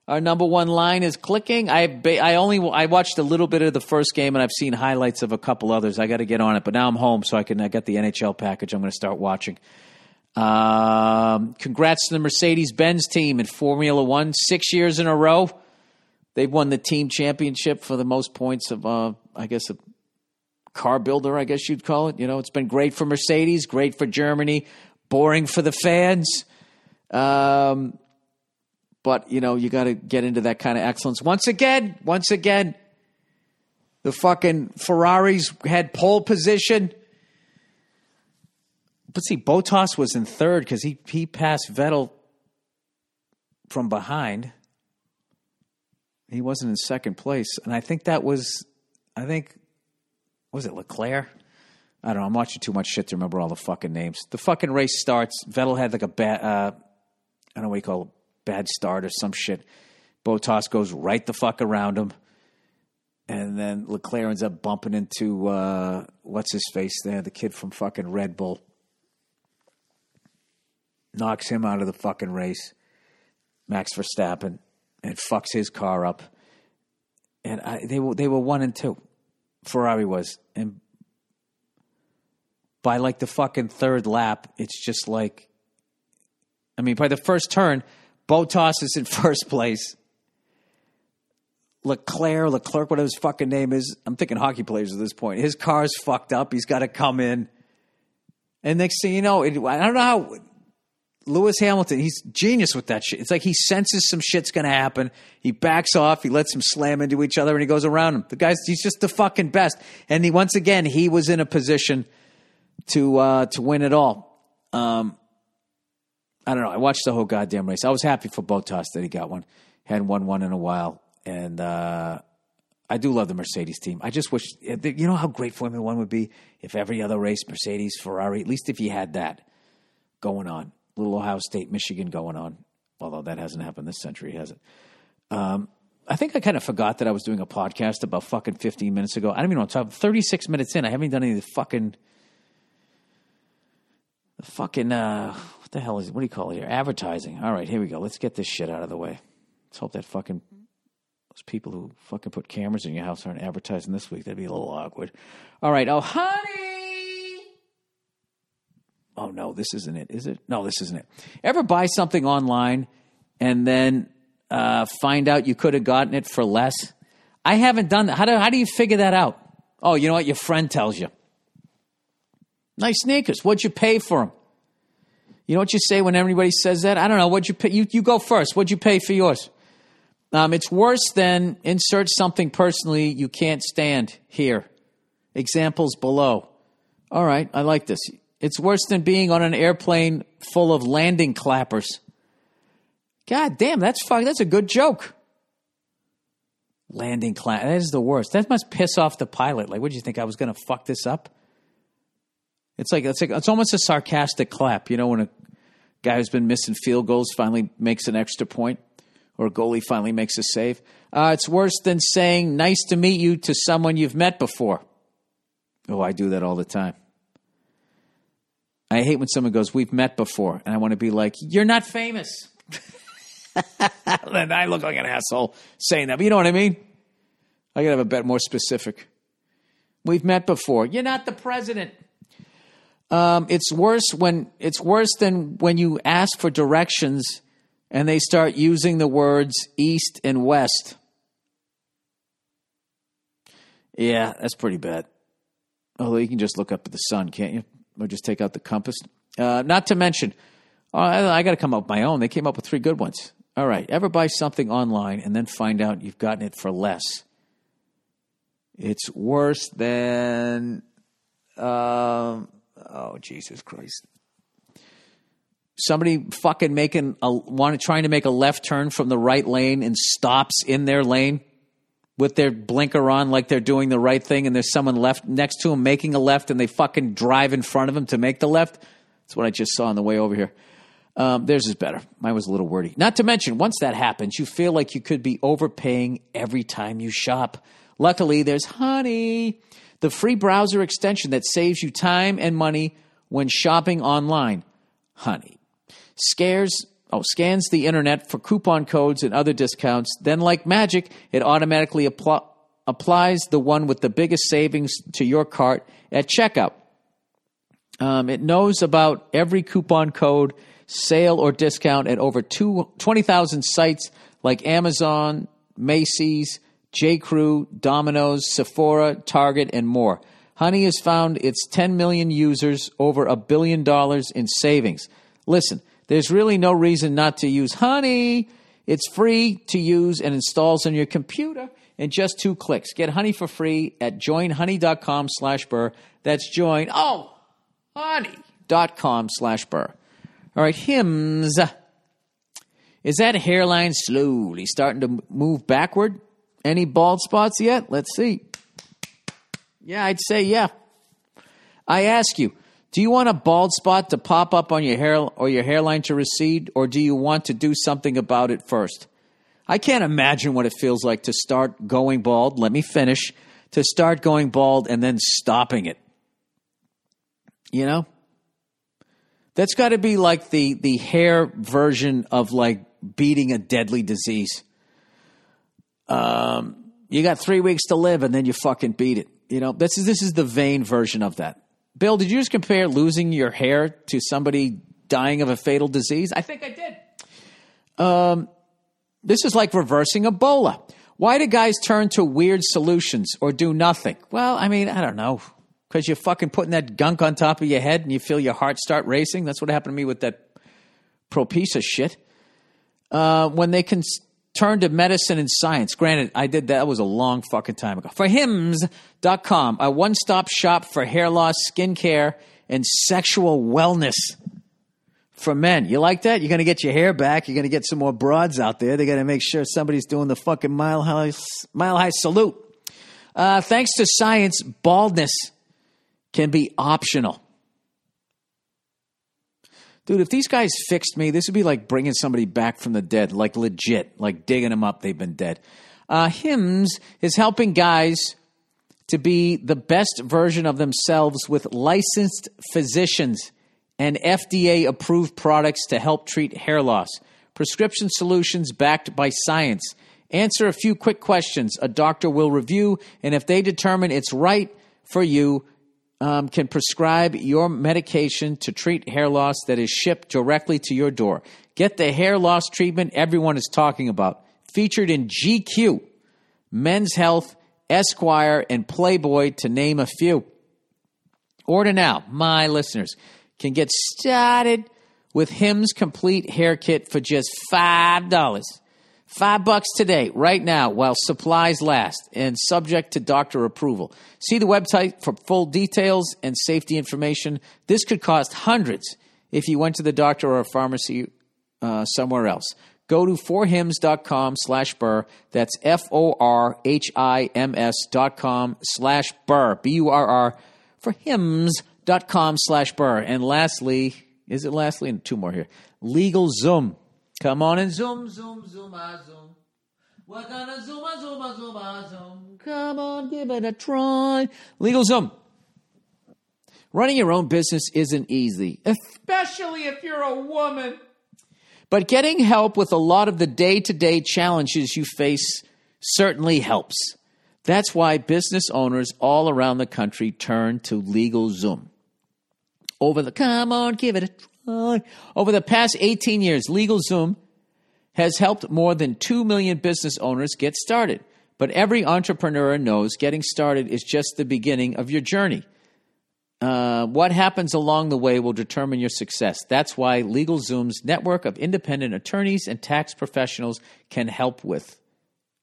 Our number one line is clicking. I I only I watched a little bit of the first game and I've seen highlights of a couple others. I got to get on it, but now I'm home, so I can I got the NHL package. I'm going to start watching. Um, congrats to the Mercedes Benz team in Formula One, six years in a row. They've won the team championship for the most points of, uh, I guess, a car builder, I guess you'd call it. You know, it's been great for Mercedes, great for Germany, boring for the fans. Um, But, you know, you got to get into that kind of excellence. Once again, once again, the fucking Ferraris had pole position. But see, Bottas was in third because he, he passed Vettel from behind. He wasn't in second place. And I think that was, I think, was it Leclerc? I don't know. I'm watching too much shit to remember all the fucking names. The fucking race starts. Vettel had like a bad, uh, I don't know what you call it, bad start or some shit. Bottas goes right the fuck around him. And then Leclerc ends up bumping into, uh, what's his face there? The kid from fucking Red Bull. Knocks him out of the fucking race. Max Verstappen. And fucks his car up. And I, they, were, they were one and two. Ferrari was. And by like the fucking third lap, it's just like, I mean, by the first turn, Bottas is in first place. Leclerc, Leclerc, whatever his fucking name is. I'm thinking hockey players at this point. His car's fucked up. He's got to come in. And next thing you know, it, I don't know how Lewis Hamilton, he's genius with that shit. It's like he senses some shit's to happen. He backs off. He lets them slam into each other and he goes around them. The guy's, he's just the fucking best. And he, once again, he was in a position to, uh, to win it all. Um, I don't know. I watched the whole goddamn race. I was happy for Bottas that he got one. Hadn't won one in a while. And, uh, I do love the Mercedes team. I just wish, you know how great Formula One would be if every other race, Mercedes, Ferrari, at least if you had that going on. Little Ohio State, Michigan going on. Although that hasn't happened this century, has it? Um, I think I kind of forgot that I was doing a podcast about fucking 15 minutes ago. I don't even know what I'm 36 minutes in. I haven't done any of the fucking, the fucking, uh, what the hell is? What do you call it here? Advertising. All right, here we go. Let's get this shit out of the way. Let's hope that fucking those people who fucking put cameras in your house aren't advertising this week. That'd be a little awkward. All right. Oh, honey. Oh, no, this isn't it, is it? No, this isn't it. Ever buy something online and then uh, find out you could have gotten it for less? I haven't done that. How do, how do you figure that out? Oh, you know what? Your friend tells you. Nice sneakers. What'd you pay for them? You know what you say when everybody says that? I don't know. What'd you pay? You, you go first. What'd you pay for yours? Um, it's worse than insert something personally you can't stand here. Examples below. All right, I like this. It's worse than being on an airplane full of landing clappers. God damn, that's fuck, that's a good joke. Landing clap. That is the worst. That must piss off the pilot. Like, what do you think? I was going to fuck this up? It's like it's like it's almost a sarcastic clap. You know, when a guy who's been missing field goals finally makes an extra point or a goalie finally makes a save. Uh, it's worse than saying nice to meet you to someone you've met before. Oh, I do that all the time. I hate when someone goes, We've met before. And I want to be like, You're not famous. then I look like an asshole saying that. But you know what I mean? I got to have a bit more specific. We've met before. You're not the president. Um, it's worse when it's worse than when you ask for directions and they start using the words east and west. Yeah, that's pretty bad. Although you can just look up at the sun, can't you? Or just take out the compass. Uh, not to mention, oh, I, I got to come up with my own. They came up with three good ones. All right, ever buy something online and then find out you've gotten it for less? It's worse than. Um, oh, Jesus Christ somebody fucking making a want trying to make a left turn from the right lane and stops in their lane with their blinker on like they're doing the right thing and there's someone left next to them making a left and they fucking drive in front of them to make the left? That's what i just saw on the way over here. Um, theirs is better. Mine was a little wordy. Not to mention once that happens you feel like you could be overpaying every time you shop. Luckily there's honey the free browser extension that saves you time and money when shopping online. Honey. Scares oh, scans the internet for coupon codes and other discounts. Then, like magic, it automatically appl- applies the one with the biggest savings to your cart at checkout. Um, it knows about every coupon code, sale, or discount at over 20,000 sites like Amazon, Macy's, J. Crew, Domino's, Sephora, Target, and more. Honey has found its 10 million users over a billion dollars in savings. Listen, there's really no reason not to use honey. It's free to use and installs on your computer in just two clicks. Get honey for free at joinhoney.com slash burr. That's join, oh, honey.com slash burr. All right, Hims. Is that hairline slowly starting to move backward? Any bald spots yet? Let's see. Yeah, I'd say yeah. I ask you, do you want a bald spot to pop up on your hair or your hairline to recede, or do you want to do something about it first? I can't imagine what it feels like to start going bald. Let me finish. To start going bald and then stopping it. You know? That's got to be like the the hair version of like beating a deadly disease. Um, you got three weeks to live, and then you fucking beat it. You know, this is this is the vain version of that. Bill, did you just compare losing your hair to somebody dying of a fatal disease? I think I did. Um, this is like reversing Ebola. Why do guys turn to weird solutions or do nothing? Well, I mean, I don't know. Because you're fucking putting that gunk on top of your head and you feel your heart start racing. That's what happened to me with that pro piece of shit. Uh, when they can turn to medicine and science. Granted, I did that, that was a long fucking time ago. For hims.com, a one stop shop for hair loss, skincare, and sexual wellness for men. You like that? You're going to get your hair back. You're going to get some more broads out there. They got to make sure somebody's doing the fucking mile high, mile high salute. Uh, thanks to science, baldness can be optional. Dude, if these guys fixed me, this would be like bringing somebody back from the dead, like legit, like digging them up. They've been dead. Uh, Hims is helping guys to be the best version of themselves with licensed physicians and FDA approved products to help treat hair loss. Prescription solutions backed by science. Answer a few quick questions a doctor will review, and if they determine it's right for you, um, can prescribe your medication to treat hair loss that is shipped directly to your door. Get the hair loss treatment everyone is talking about. Featured in GQ, Men's Health, Esquire, and Playboy, to name a few. Order now, my listeners can get started with Hims Complete Hair Kit for just $5. Five bucks today, right now, while supplies last, and subject to doctor approval. See the website for full details and safety information. This could cost hundreds if you went to the doctor or a pharmacy uh, somewhere else. Go to forhims.com slash burr. That's F O R H I M S dot com slash burr. B U R R for hims.com slash burr. And lastly, is it lastly? And two more here. LegalZoom Come on and zoom, zoom, zoom, ah, zoom. We're gonna zoom, ah, zoom, ah, zoom, ah, zoom. Come on, give it a try. LegalZoom. Running your own business isn't easy, especially if you're a woman. But getting help with a lot of the day to day challenges you face certainly helps. That's why business owners all around the country turn to LegalZoom. Over the, come on, give it a try over the past 18 years, LegalZoom has helped more than 2 million business owners get started. But every entrepreneur knows getting started is just the beginning of your journey. Uh, what happens along the way will determine your success. That's why LegalZoom's network of independent attorneys and tax professionals can help with.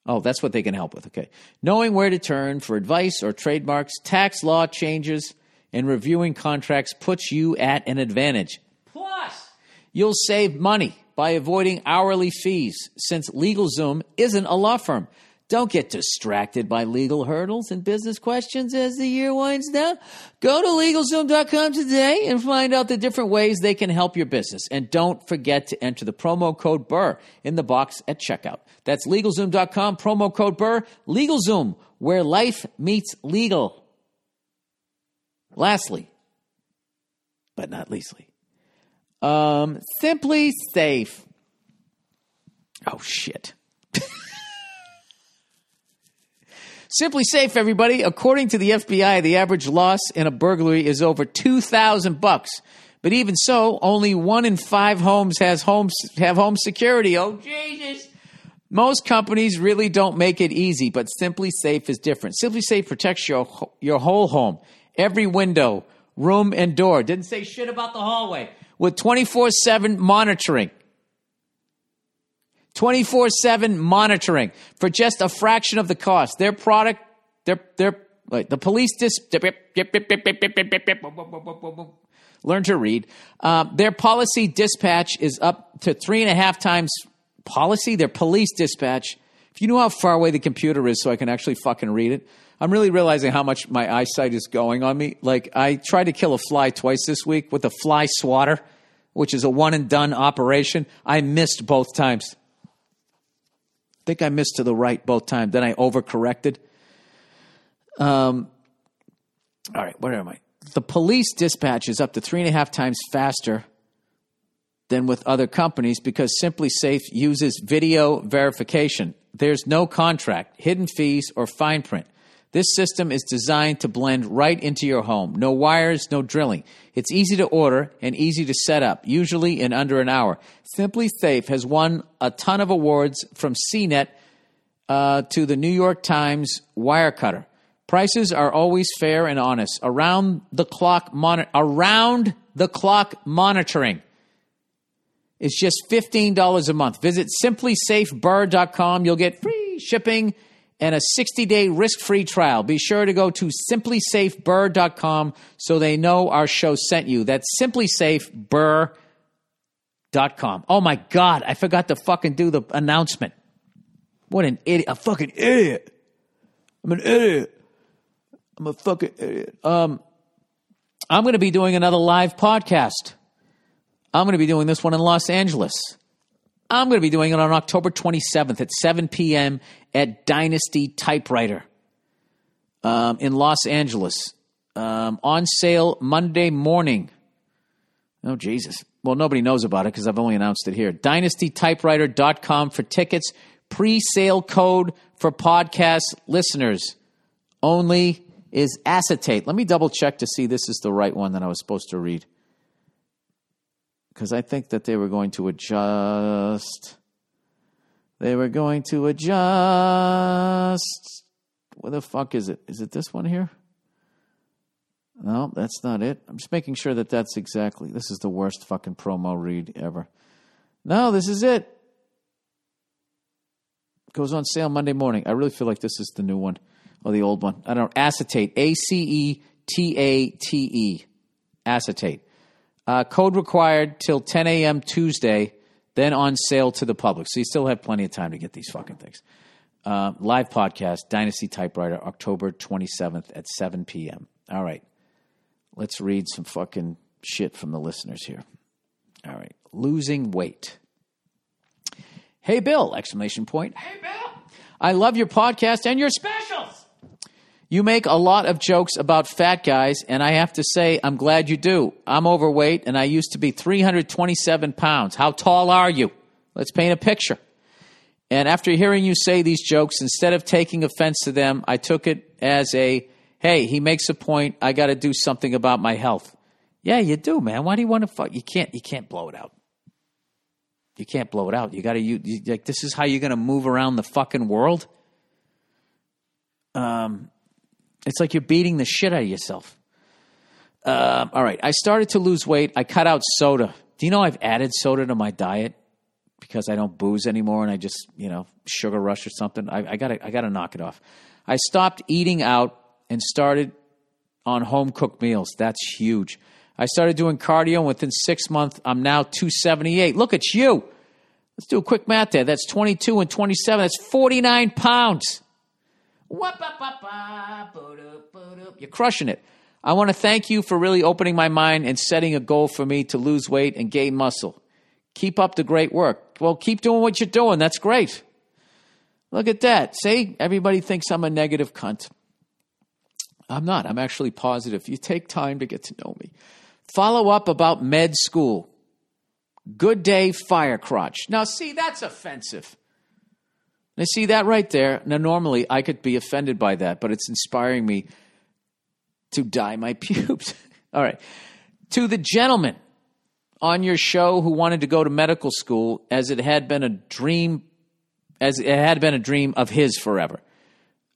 Oh, that's what they can help with. Okay. Knowing where to turn for advice or trademarks, tax law changes, and reviewing contracts puts you at an advantage. Plus, you'll save money by avoiding hourly fees since LegalZoom isn't a law firm. Don't get distracted by legal hurdles and business questions as the year winds down. Go to LegalZoom.com today and find out the different ways they can help your business. And don't forget to enter the promo code BURR in the box at checkout. That's LegalZoom.com, promo code BURR. LegalZoom, where life meets legal. Lastly, but not leastly, um, simply safe. Oh shit. SimpliSafe, everybody. According to the FBI, the average loss in a burglary is over two thousand bucks. But even so, only one in five homes has homes have home security. Oh Jesus! Most companies really don't make it easy, but SimpliSafe is different. SimpliSafe protects your your whole home, every window, room, and door. Didn't say shit about the hallway with 24 7 monitoring. 24 7 monitoring for just a fraction of the cost. Their product, their, their, like the police dis, learn to read. Um, their policy dispatch is up to three and a half times policy. Their police dispatch. If you know how far away the computer is so I can actually fucking read it, I'm really realizing how much my eyesight is going on me. Like, I tried to kill a fly twice this week with a fly swatter, which is a one and done operation. I missed both times. I think I missed to the right both times. Then I overcorrected. Um, all right, where am I? The police dispatch is up to three and a half times faster than with other companies because SimpliSafe uses video verification. There's no contract, hidden fees, or fine print. This system is designed to blend right into your home. No wires, no drilling. It's easy to order and easy to set up, usually in under an hour. SimpliSafe has won a ton of awards from CNET uh, to the New York Times Wirecutter. Prices are always fair and honest. Around the clock mon- around the clock monitoring. It's just $15 a month. Visit simplisafeburr.com. You'll get free shipping and a 60 day risk free trial. Be sure to go to simplisafeburr.com so they know our show sent you. That's simplisafeburr.com. Oh my God, I forgot to fucking do the announcement. What an idiot. A fucking idiot. I'm an idiot. I'm a fucking idiot. Um, I'm going to be doing another live podcast. I'm going to be doing this one in Los Angeles. I'm going to be doing it on October 27th at 7 p.m. at Dynasty Typewriter um, in Los Angeles. Um, on sale Monday morning. Oh, Jesus. Well, nobody knows about it because I've only announced it here. DynastyTypewriter.com for tickets. Pre sale code for podcast listeners only is acetate. Let me double check to see this is the right one that I was supposed to read because I think that they were going to adjust. They were going to adjust. What the fuck is it? Is it this one here? No, that's not it. I'm just making sure that that's exactly. This is the worst fucking promo read ever. No, this is it. Goes on sale Monday morning. I really feel like this is the new one or the old one. I don't know. Acetate. A C E T A T E. Acetate. Uh, code required till 10 a.m. Tuesday, then on sale to the public. So you still have plenty of time to get these fucking things. Uh, live podcast, Dynasty Typewriter, October 27th at 7 p.m. All right. Let's read some fucking shit from the listeners here. All right. Losing weight. Hey, Bill! Exclamation point. Hey, Bill! I love your podcast and your specials. You make a lot of jokes about fat guys, and I have to say, I'm glad you do. I'm overweight, and I used to be 327 pounds. How tall are you? Let's paint a picture. And after hearing you say these jokes, instead of taking offense to them, I took it as a, hey, he makes a point. I got to do something about my health. Yeah, you do, man. Why do you want to fuck? You can't. You can't blow it out. You can't blow it out. You got to. You, you like this is how you're going to move around the fucking world. Um, it's like you're beating the shit out of yourself. Um, all right, I started to lose weight. I cut out soda. Do you know I've added soda to my diet because I don't booze anymore and I just you know sugar rush or something. I, I gotta I gotta knock it off. I stopped eating out and started on home cooked meals. That's huge. I started doing cardio, and within six months, I'm now 278. Look at you. Let's do a quick math there. That's 22 and 27. That's 49 pounds. You're crushing it. I want to thank you for really opening my mind and setting a goal for me to lose weight and gain muscle. Keep up the great work. Well, keep doing what you're doing. That's great. Look at that. See, everybody thinks I'm a negative cunt. I'm not. I'm actually positive. You take time to get to know me. Follow up about med school. Good day, fire crotch. Now, see, that's offensive. Now, see that right there. Now, normally I could be offended by that, but it's inspiring me to dye my pubes. All right. To the gentleman on your show who wanted to go to medical school as it had been a dream, as it had been a dream of his forever.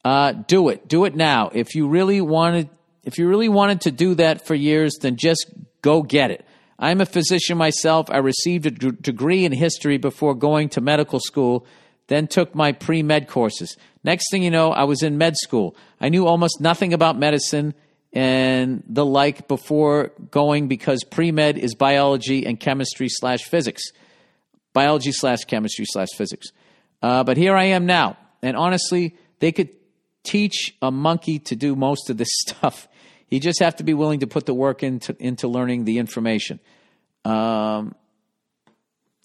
Uh, do it. Do it now. If you really wanted, if you really wanted to do that for years, then just go get it. I'm a physician myself. I received a d- degree in history before going to medical school, then took my pre med courses. Next thing you know, I was in med school. I knew almost nothing about medicine and the like before going because pre med is biology and chemistry slash physics. Biology slash chemistry slash physics. Uh, but here I am now. And honestly, they could teach a monkey to do most of this stuff. You just have to be willing to put the work into into learning the information. Um,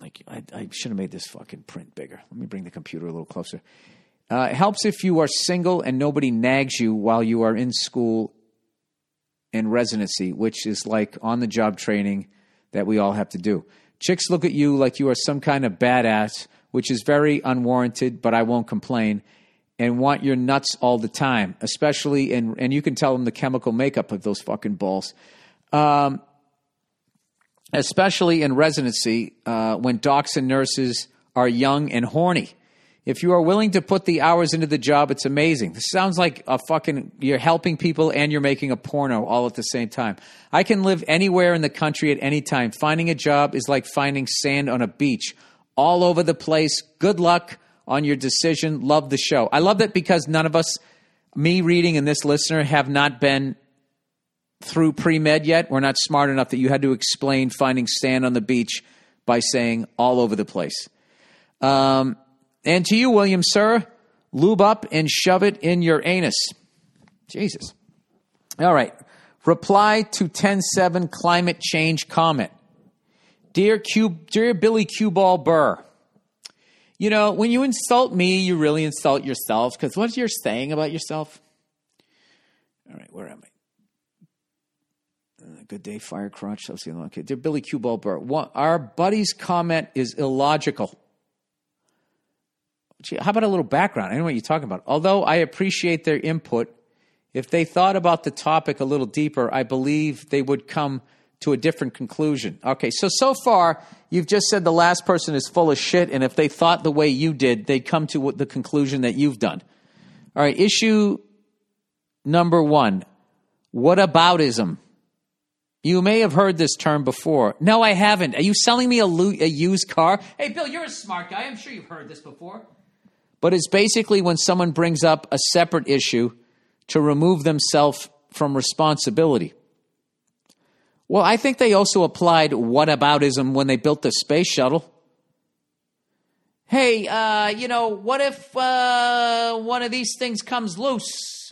like I, I should have made this fucking print bigger. Let me bring the computer a little closer. Uh, it helps if you are single and nobody nags you while you are in school and residency, which is like on the job training that we all have to do. Chicks look at you like you are some kind of badass, which is very unwarranted, but I won't complain, and want your nuts all the time, especially in, and you can tell them the chemical makeup of those fucking balls. Um, especially in residency uh, when docs and nurses are young and horny. If you are willing to put the hours into the job, it's amazing. This sounds like a fucking, you're helping people and you're making a porno all at the same time. I can live anywhere in the country at any time. Finding a job is like finding sand on a beach, all over the place. Good luck on your decision. Love the show. I love that because none of us, me reading and this listener, have not been through pre med yet. We're not smart enough that you had to explain finding sand on the beach by saying all over the place. Um, and to you, William, sir, lube up and shove it in your anus. Jesus. All right. Reply to 107 climate change comment. Dear Q, dear Billy Q Ball Burr. You know, when you insult me, you really insult yourself because what you're saying about yourself. All right, where am I? Good day, Fire Crotch. Let's see. Okay, dear Billy Q Ball Burr. Our buddy's comment is illogical. Gee, how about a little background? I know what you're talking about. Although I appreciate their input, if they thought about the topic a little deeper, I believe they would come to a different conclusion. Okay, so so far you've just said the last person is full of shit, and if they thought the way you did, they'd come to the conclusion that you've done. All right, issue number one: whataboutism? You may have heard this term before. No, I haven't. Are you selling me a, lo- a used car? Hey, Bill, you're a smart guy. I'm sure you've heard this before but it's basically when someone brings up a separate issue to remove themselves from responsibility. Well, I think they also applied whataboutism when they built the space shuttle. Hey, uh, you know, what if uh, one of these things comes loose?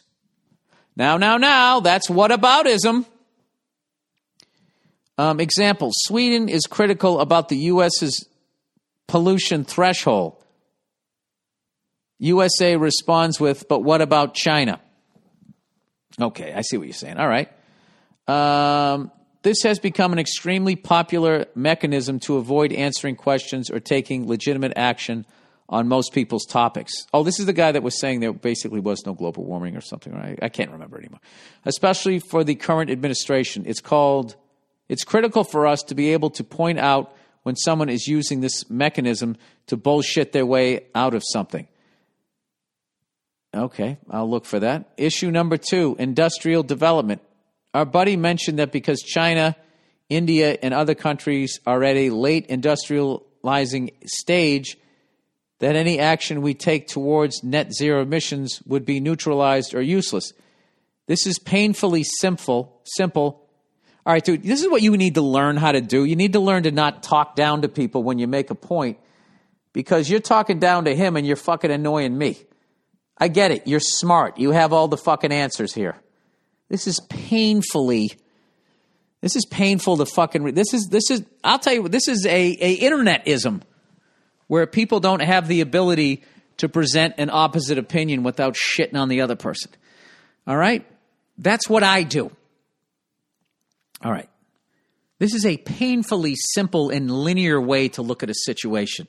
Now, now, now, that's whataboutism. Um, example Sweden is critical about the U.S.'s pollution threshold. USA responds with, but what about China? Okay, I see what you're saying. All right. Um, this has become an extremely popular mechanism to avoid answering questions or taking legitimate action on most people's topics. Oh, this is the guy that was saying there basically was no global warming or something, right? I can't remember anymore. Especially for the current administration. It's called, it's critical for us to be able to point out when someone is using this mechanism to bullshit their way out of something. Okay, I'll look for that. Issue number two industrial development. Our buddy mentioned that because China, India, and other countries are at a late industrializing stage, that any action we take towards net zero emissions would be neutralized or useless. This is painfully simple. Simple. All right, dude, this is what you need to learn how to do. You need to learn to not talk down to people when you make a point because you're talking down to him and you're fucking annoying me. I get it. You're smart. You have all the fucking answers here. This is painfully. This is painful to fucking. Re- this is this is. I'll tell you. This is a a internetism, where people don't have the ability to present an opposite opinion without shitting on the other person. All right, that's what I do. All right, this is a painfully simple and linear way to look at a situation.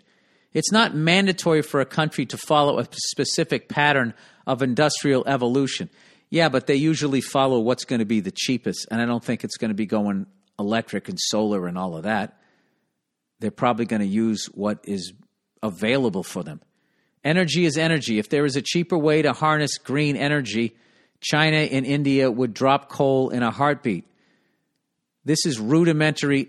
It's not mandatory for a country to follow a specific pattern of industrial evolution. Yeah, but they usually follow what's going to be the cheapest, and I don't think it's going to be going electric and solar and all of that. They're probably going to use what is available for them. Energy is energy. If there is a cheaper way to harness green energy, China and India would drop coal in a heartbeat. This is rudimentary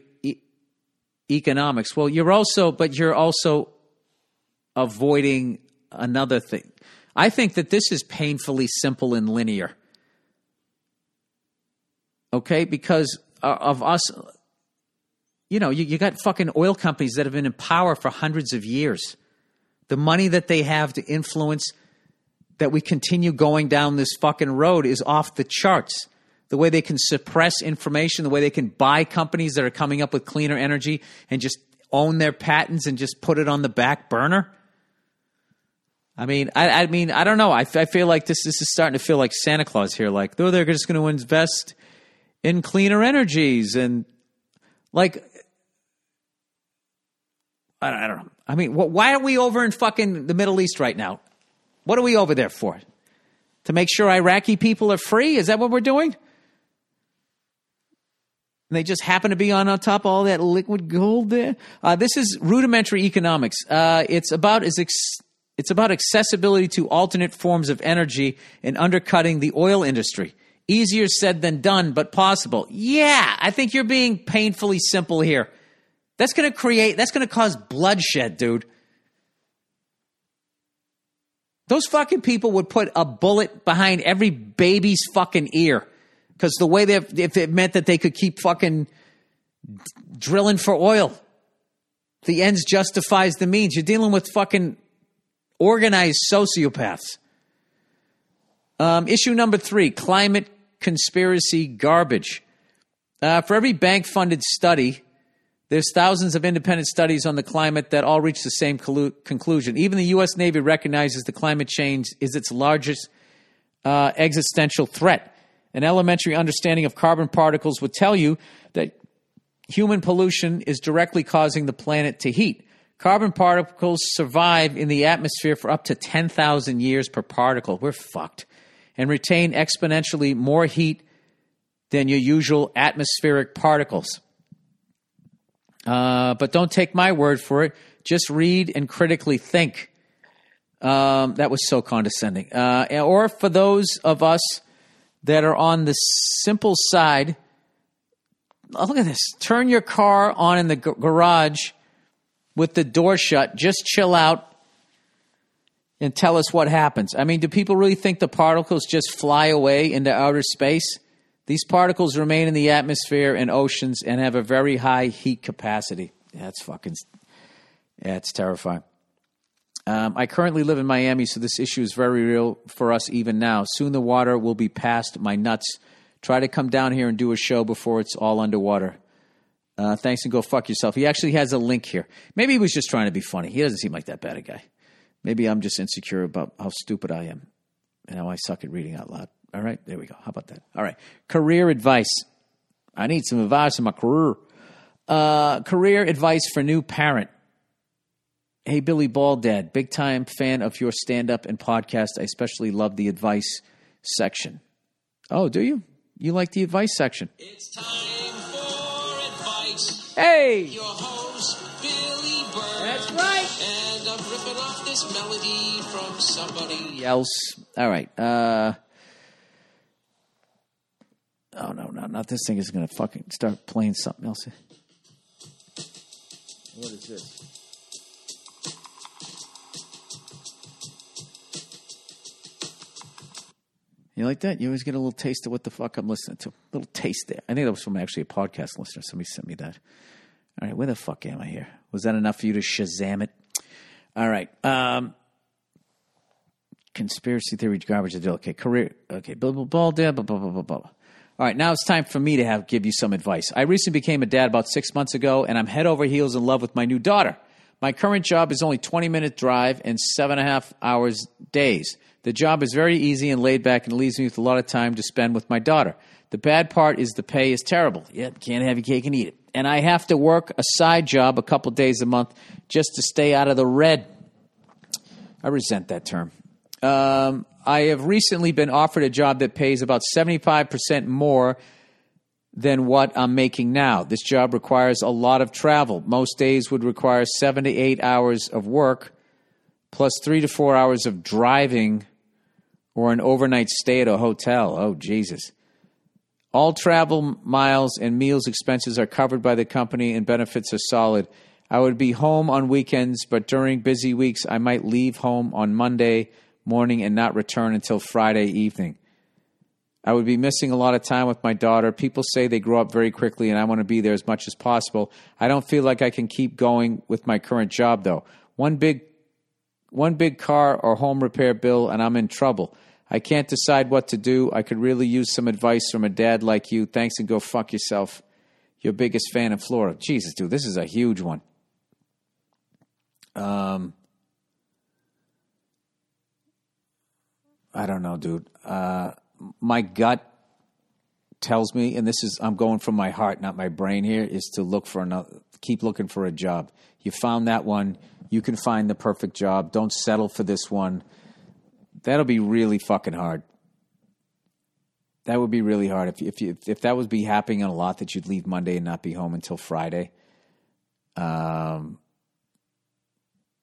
economics. Well, you're also, but you're also avoiding another thing. I think that this is painfully simple and linear. Okay, because uh, of us, you know, you, you got fucking oil companies that have been in power for hundreds of years. The money that they have to influence that we continue going down this fucking road is off the charts. The way they can suppress information, the way they can buy companies that are coming up with cleaner energy and just own their patents and just put it on the back burner. I mean, I, I mean, I don't know. I, I feel like this this is starting to feel like Santa Claus here. Like, though they're just going to invest in cleaner energies and like, I don't, I don't know. I mean, wh- why are we over in fucking the Middle East right now? What are we over there for? To make sure Iraqi people are free? Is that what we're doing? And they just happen to be on, on top of all that liquid gold there. Uh, this is rudimentary economics. Uh, it's about as ex- it's about accessibility to alternate forms of energy and undercutting the oil industry. Easier said than done, but possible. Yeah, I think you're being painfully simple here. That's going to create, that's going to cause bloodshed, dude. Those fucking people would put a bullet behind every baby's fucking ear because the way they, if it meant that they could keep fucking drilling for oil. The ends justifies the means. You're dealing with fucking organized sociopaths. Um, issue number three climate conspiracy garbage. Uh, for every bank funded study, there's thousands of independent studies on the climate that all reach the same conclusion. Even the U.S. Navy recognizes the climate change is its largest uh, existential threat. An elementary understanding of carbon particles would tell you that human pollution is directly causing the planet to heat. Carbon particles survive in the atmosphere for up to 10,000 years per particle. We're fucked. And retain exponentially more heat than your usual atmospheric particles. Uh, but don't take my word for it. Just read and critically think. Um, that was so condescending. Uh, or for those of us that are on the simple side, oh, look at this. Turn your car on in the g- garage with the door shut. Just chill out and tell us what happens. I mean, do people really think the particles just fly away into outer space? These particles remain in the atmosphere and oceans and have a very high heat capacity. That's fucking, yeah, terrifying. Um, I currently live in Miami, so this issue is very real for us even now. Soon the water will be past my nuts. Try to come down here and do a show before it's all underwater. Uh, thanks and go fuck yourself. He actually has a link here. Maybe he was just trying to be funny. He doesn't seem like that bad a guy. Maybe I'm just insecure about how stupid I am and how I suck at reading out loud. All right, there we go. How about that? All right, career advice. I need some advice in my career. Uh, career advice for new parent. Hey, Billy Ball Dad, big time fan of your stand up and podcast. I especially love the advice section. Oh, do you? You like the advice section? It's time for advice. Hey! Your host, Billy Bird. That's right. And I'm ripping off this melody from somebody. else. All right. Uh, oh no, no, not this thing is going to fucking start playing something else. What is this? You like that? You always get a little taste of what the fuck I'm listening to. A little taste there. I think that was from actually a podcast listener. Somebody sent me that. All right, where the fuck am I here? Was that enough for you to Shazam it? All right. Um, conspiracy theory garbage. Okay, career. Okay, blah blah blah blah blah blah blah blah. All right, now it's time for me to have give you some advice. I recently became a dad about six months ago, and I'm head over heels in love with my new daughter. My current job is only 20 minute drive and seven and a half hours days. The job is very easy and laid back and leaves me with a lot of time to spend with my daughter. The bad part is the pay is terrible. Yep, can't have your cake and eat it. And I have to work a side job a couple days a month just to stay out of the red. I resent that term. Um, I have recently been offered a job that pays about 75% more than what I'm making now. This job requires a lot of travel. Most days would require seven to eight hours of work, plus three to four hours of driving or an overnight stay at a hotel. Oh, Jesus. All travel miles and meals expenses are covered by the company and benefits are solid. I would be home on weekends, but during busy weeks, I might leave home on Monday morning and not return until Friday evening. I would be missing a lot of time with my daughter. People say they grow up very quickly, and I want to be there as much as possible. I don't feel like I can keep going with my current job, though. One big, one big car or home repair bill, and I'm in trouble. I can't decide what to do. I could really use some advice from a dad like you. Thanks, and go fuck yourself. Your biggest fan in Florida. Jesus, dude, this is a huge one. Um, I don't know, dude. Uh, my gut tells me, and this is I'm going from my heart, not my brain here, is to look for another keep looking for a job. You found that one, you can find the perfect job. Don't settle for this one. That'll be really fucking hard. That would be really hard if if you, if that would be happening a lot that you'd leave Monday and not be home until Friday. Um,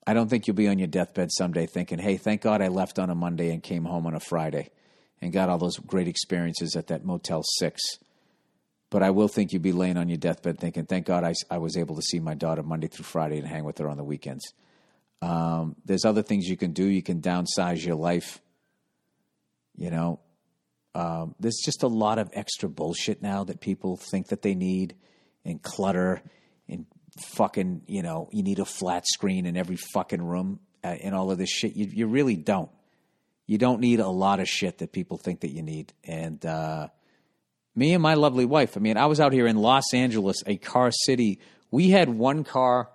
I don't think you'll be on your deathbed someday thinking, "Hey, thank God I left on a Monday and came home on a Friday." and got all those great experiences at that Motel 6. But I will think you'd be laying on your deathbed thinking, thank God I, I was able to see my daughter Monday through Friday and hang with her on the weekends. Um, there's other things you can do. You can downsize your life. You know, um, there's just a lot of extra bullshit now that people think that they need and clutter and fucking, you know, you need a flat screen in every fucking room uh, and all of this shit. You, you really don't you don't need a lot of shit that people think that you need. And uh, me and my lovely wife, I mean, I was out here in Los Angeles, a car city. We had one car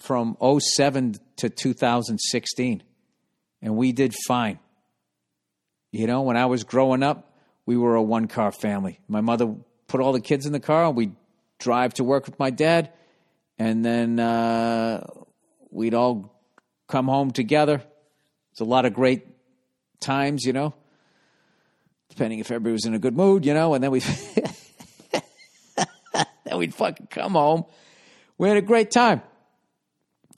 from 07 to 2016, and we did fine. You know, when I was growing up, we were a one car family. My mother put all the kids in the car, and we'd drive to work with my dad, and then uh, we'd all come home together. It's a lot of great times, you know, depending if everybody was in a good mood, you know, and then we then we'd fucking come home. We had a great time.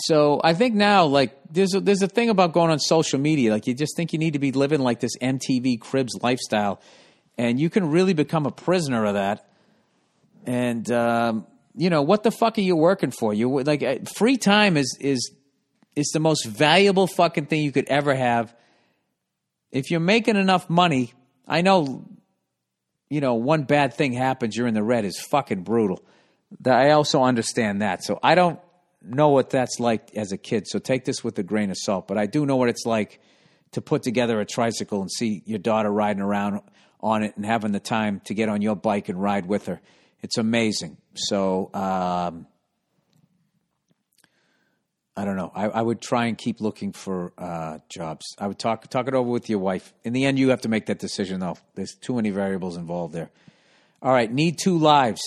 So I think now, like, there's a, there's a thing about going on social media. Like, you just think you need to be living like this MTV Cribs lifestyle, and you can really become a prisoner of that. And um, you know, what the fuck are you working for? You like uh, free time is is is the most valuable fucking thing you could ever have if you're making enough money, I know, you know, one bad thing happens, you're in the red is fucking brutal. I also understand that. So I don't know what that's like as a kid. So take this with a grain of salt. But I do know what it's like to put together a tricycle and see your daughter riding around on it and having the time to get on your bike and ride with her. It's amazing. So, um, I don't know. I, I, would try and keep looking for uh, jobs. I would talk talk it over with your wife. In the end, you have to make that decision, though. There's too many variables involved there. All right, need two lives.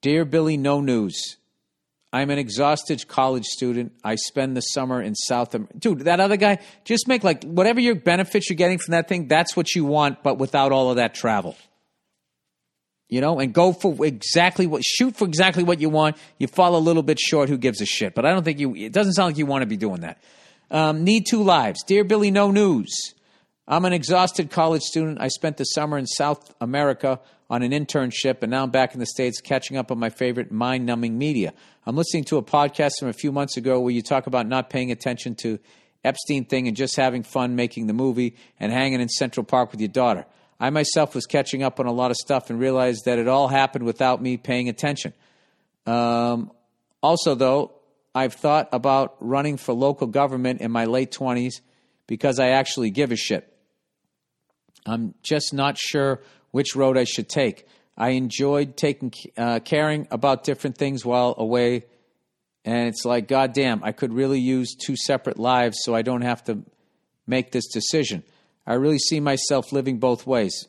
Dear Billy, no news. I'm an exhausted college student. I spend the summer in South America. Dude, that other guy, just make like whatever your benefits you're getting from that thing, that's what you want, but without all of that travel you know, and go for exactly what, shoot for exactly what you want. You fall a little bit short, who gives a shit? But I don't think you, it doesn't sound like you want to be doing that. Um, need two lives. Dear Billy, no news. I'm an exhausted college student. I spent the summer in South America on an internship, and now I'm back in the States catching up on my favorite mind numbing media. I'm listening to a podcast from a few months ago where you talk about not paying attention to Epstein thing and just having fun making the movie and hanging in Central Park with your daughter. I myself was catching up on a lot of stuff and realized that it all happened without me paying attention. Um, also, though, I've thought about running for local government in my late 20s because I actually give a shit. I'm just not sure which road I should take. I enjoyed taking uh, caring about different things while away, and it's like, goddamn, I could really use two separate lives so I don't have to make this decision. I really see myself living both ways.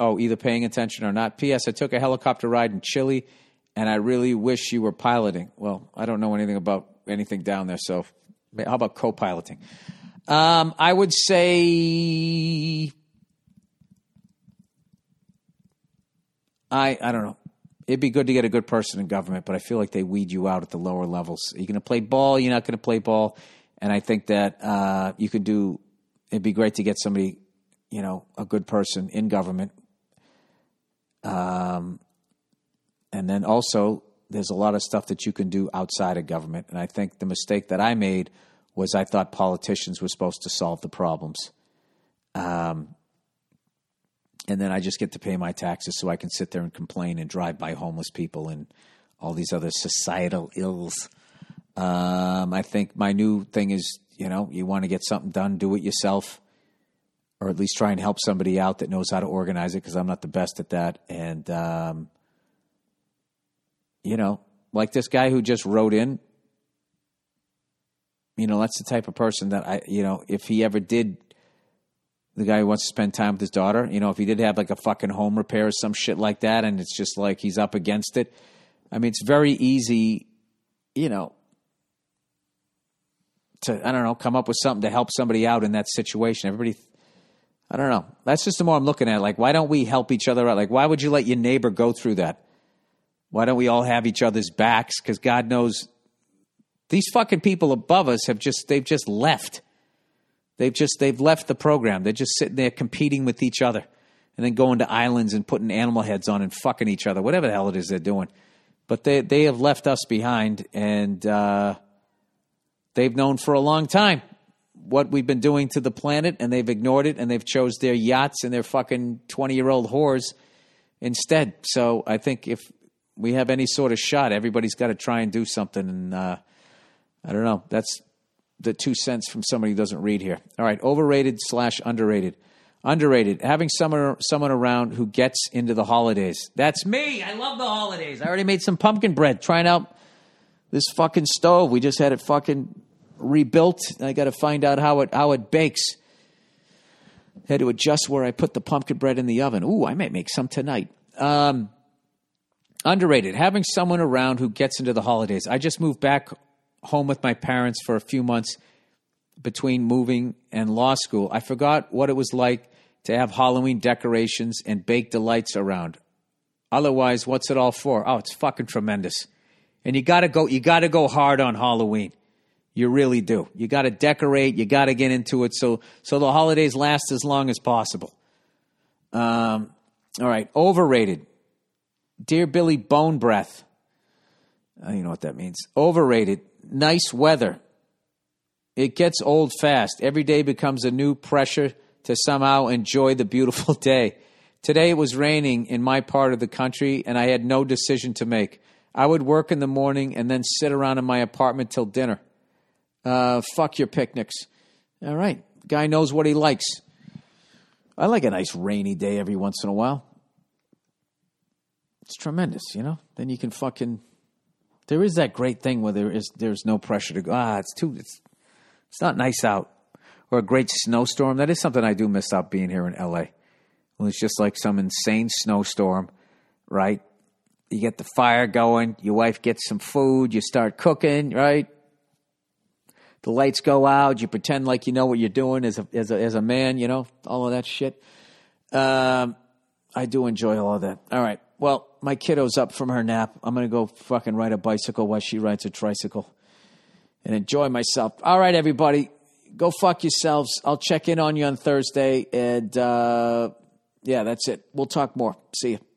Oh, either paying attention or not. P.S. I took a helicopter ride in Chile, and I really wish you were piloting. Well, I don't know anything about anything down there, so how about co piloting? Um, I would say. I, I don't know. It'd be good to get a good person in government, but I feel like they weed you out at the lower levels. You're going to play ball, you're not going to play ball. And I think that uh, you can do it'd be great to get somebody, you know, a good person in government. Um, and then also, there's a lot of stuff that you can do outside of government. And I think the mistake that I made was I thought politicians were supposed to solve the problems. Um, and then I just get to pay my taxes so I can sit there and complain and drive by homeless people and all these other societal ills. Um, I think my new thing is, you know, you want to get something done, do it yourself, or at least try and help somebody out that knows how to organize it because I'm not the best at that. And, um, you know, like this guy who just wrote in, you know, that's the type of person that I, you know, if he ever did, the guy who wants to spend time with his daughter, you know, if he did have like a fucking home repair or some shit like that, and it's just like he's up against it. I mean, it's very easy, you know, to I don't know, come up with something to help somebody out in that situation. Everybody, I don't know. That's just the more I'm looking at. it. Like, why don't we help each other out? Like, why would you let your neighbor go through that? Why don't we all have each other's backs? Because God knows these fucking people above us have just they've just left. They've just they've left the program. They're just sitting there competing with each other, and then going to islands and putting animal heads on and fucking each other, whatever the hell it is they're doing. But they they have left us behind, and uh, they've known for a long time what we've been doing to the planet, and they've ignored it, and they've chose their yachts and their fucking twenty year old whores instead. So I think if we have any sort of shot, everybody's got to try and do something. And uh, I don't know. That's the two cents from somebody who doesn't read here. All right, overrated slash underrated. Underrated. Having someone someone around who gets into the holidays. That's me. I love the holidays. I already made some pumpkin bread. Trying out this fucking stove. We just had it fucking rebuilt. I got to find out how it how it bakes. Had to adjust where I put the pumpkin bread in the oven. Ooh, I might make some tonight. Um, underrated. Having someone around who gets into the holidays. I just moved back home with my parents for a few months between moving and law school. I forgot what it was like to have Halloween decorations and baked delights around. Otherwise, what's it all for? Oh, it's fucking tremendous. And you got to go you got to go hard on Halloween. You really do. You got to decorate, you got to get into it so so the holidays last as long as possible. Um all right, overrated. Dear Billy Bone Breath. I don't know what that means. Overrated. Nice weather. It gets old fast. Every day becomes a new pressure to somehow enjoy the beautiful day. Today it was raining in my part of the country, and I had no decision to make. I would work in the morning and then sit around in my apartment till dinner. Uh, fuck your picnics. All right. Guy knows what he likes. I like a nice rainy day every once in a while. It's tremendous, you know? Then you can fucking. There is that great thing where there is there's no pressure to go. Ah, it's too. It's it's not nice out, or a great snowstorm. That is something I do miss out being here in LA. When it's just like some insane snowstorm, right? You get the fire going. Your wife gets some food. You start cooking, right? The lights go out. You pretend like you know what you're doing as a as a, as a man. You know all of that shit. Um, I do enjoy all of that. All right. Well, my kiddo's up from her nap. I'm going to go fucking ride a bicycle while she rides a tricycle and enjoy myself. All right, everybody. Go fuck yourselves. I'll check in on you on Thursday. And uh, yeah, that's it. We'll talk more. See you.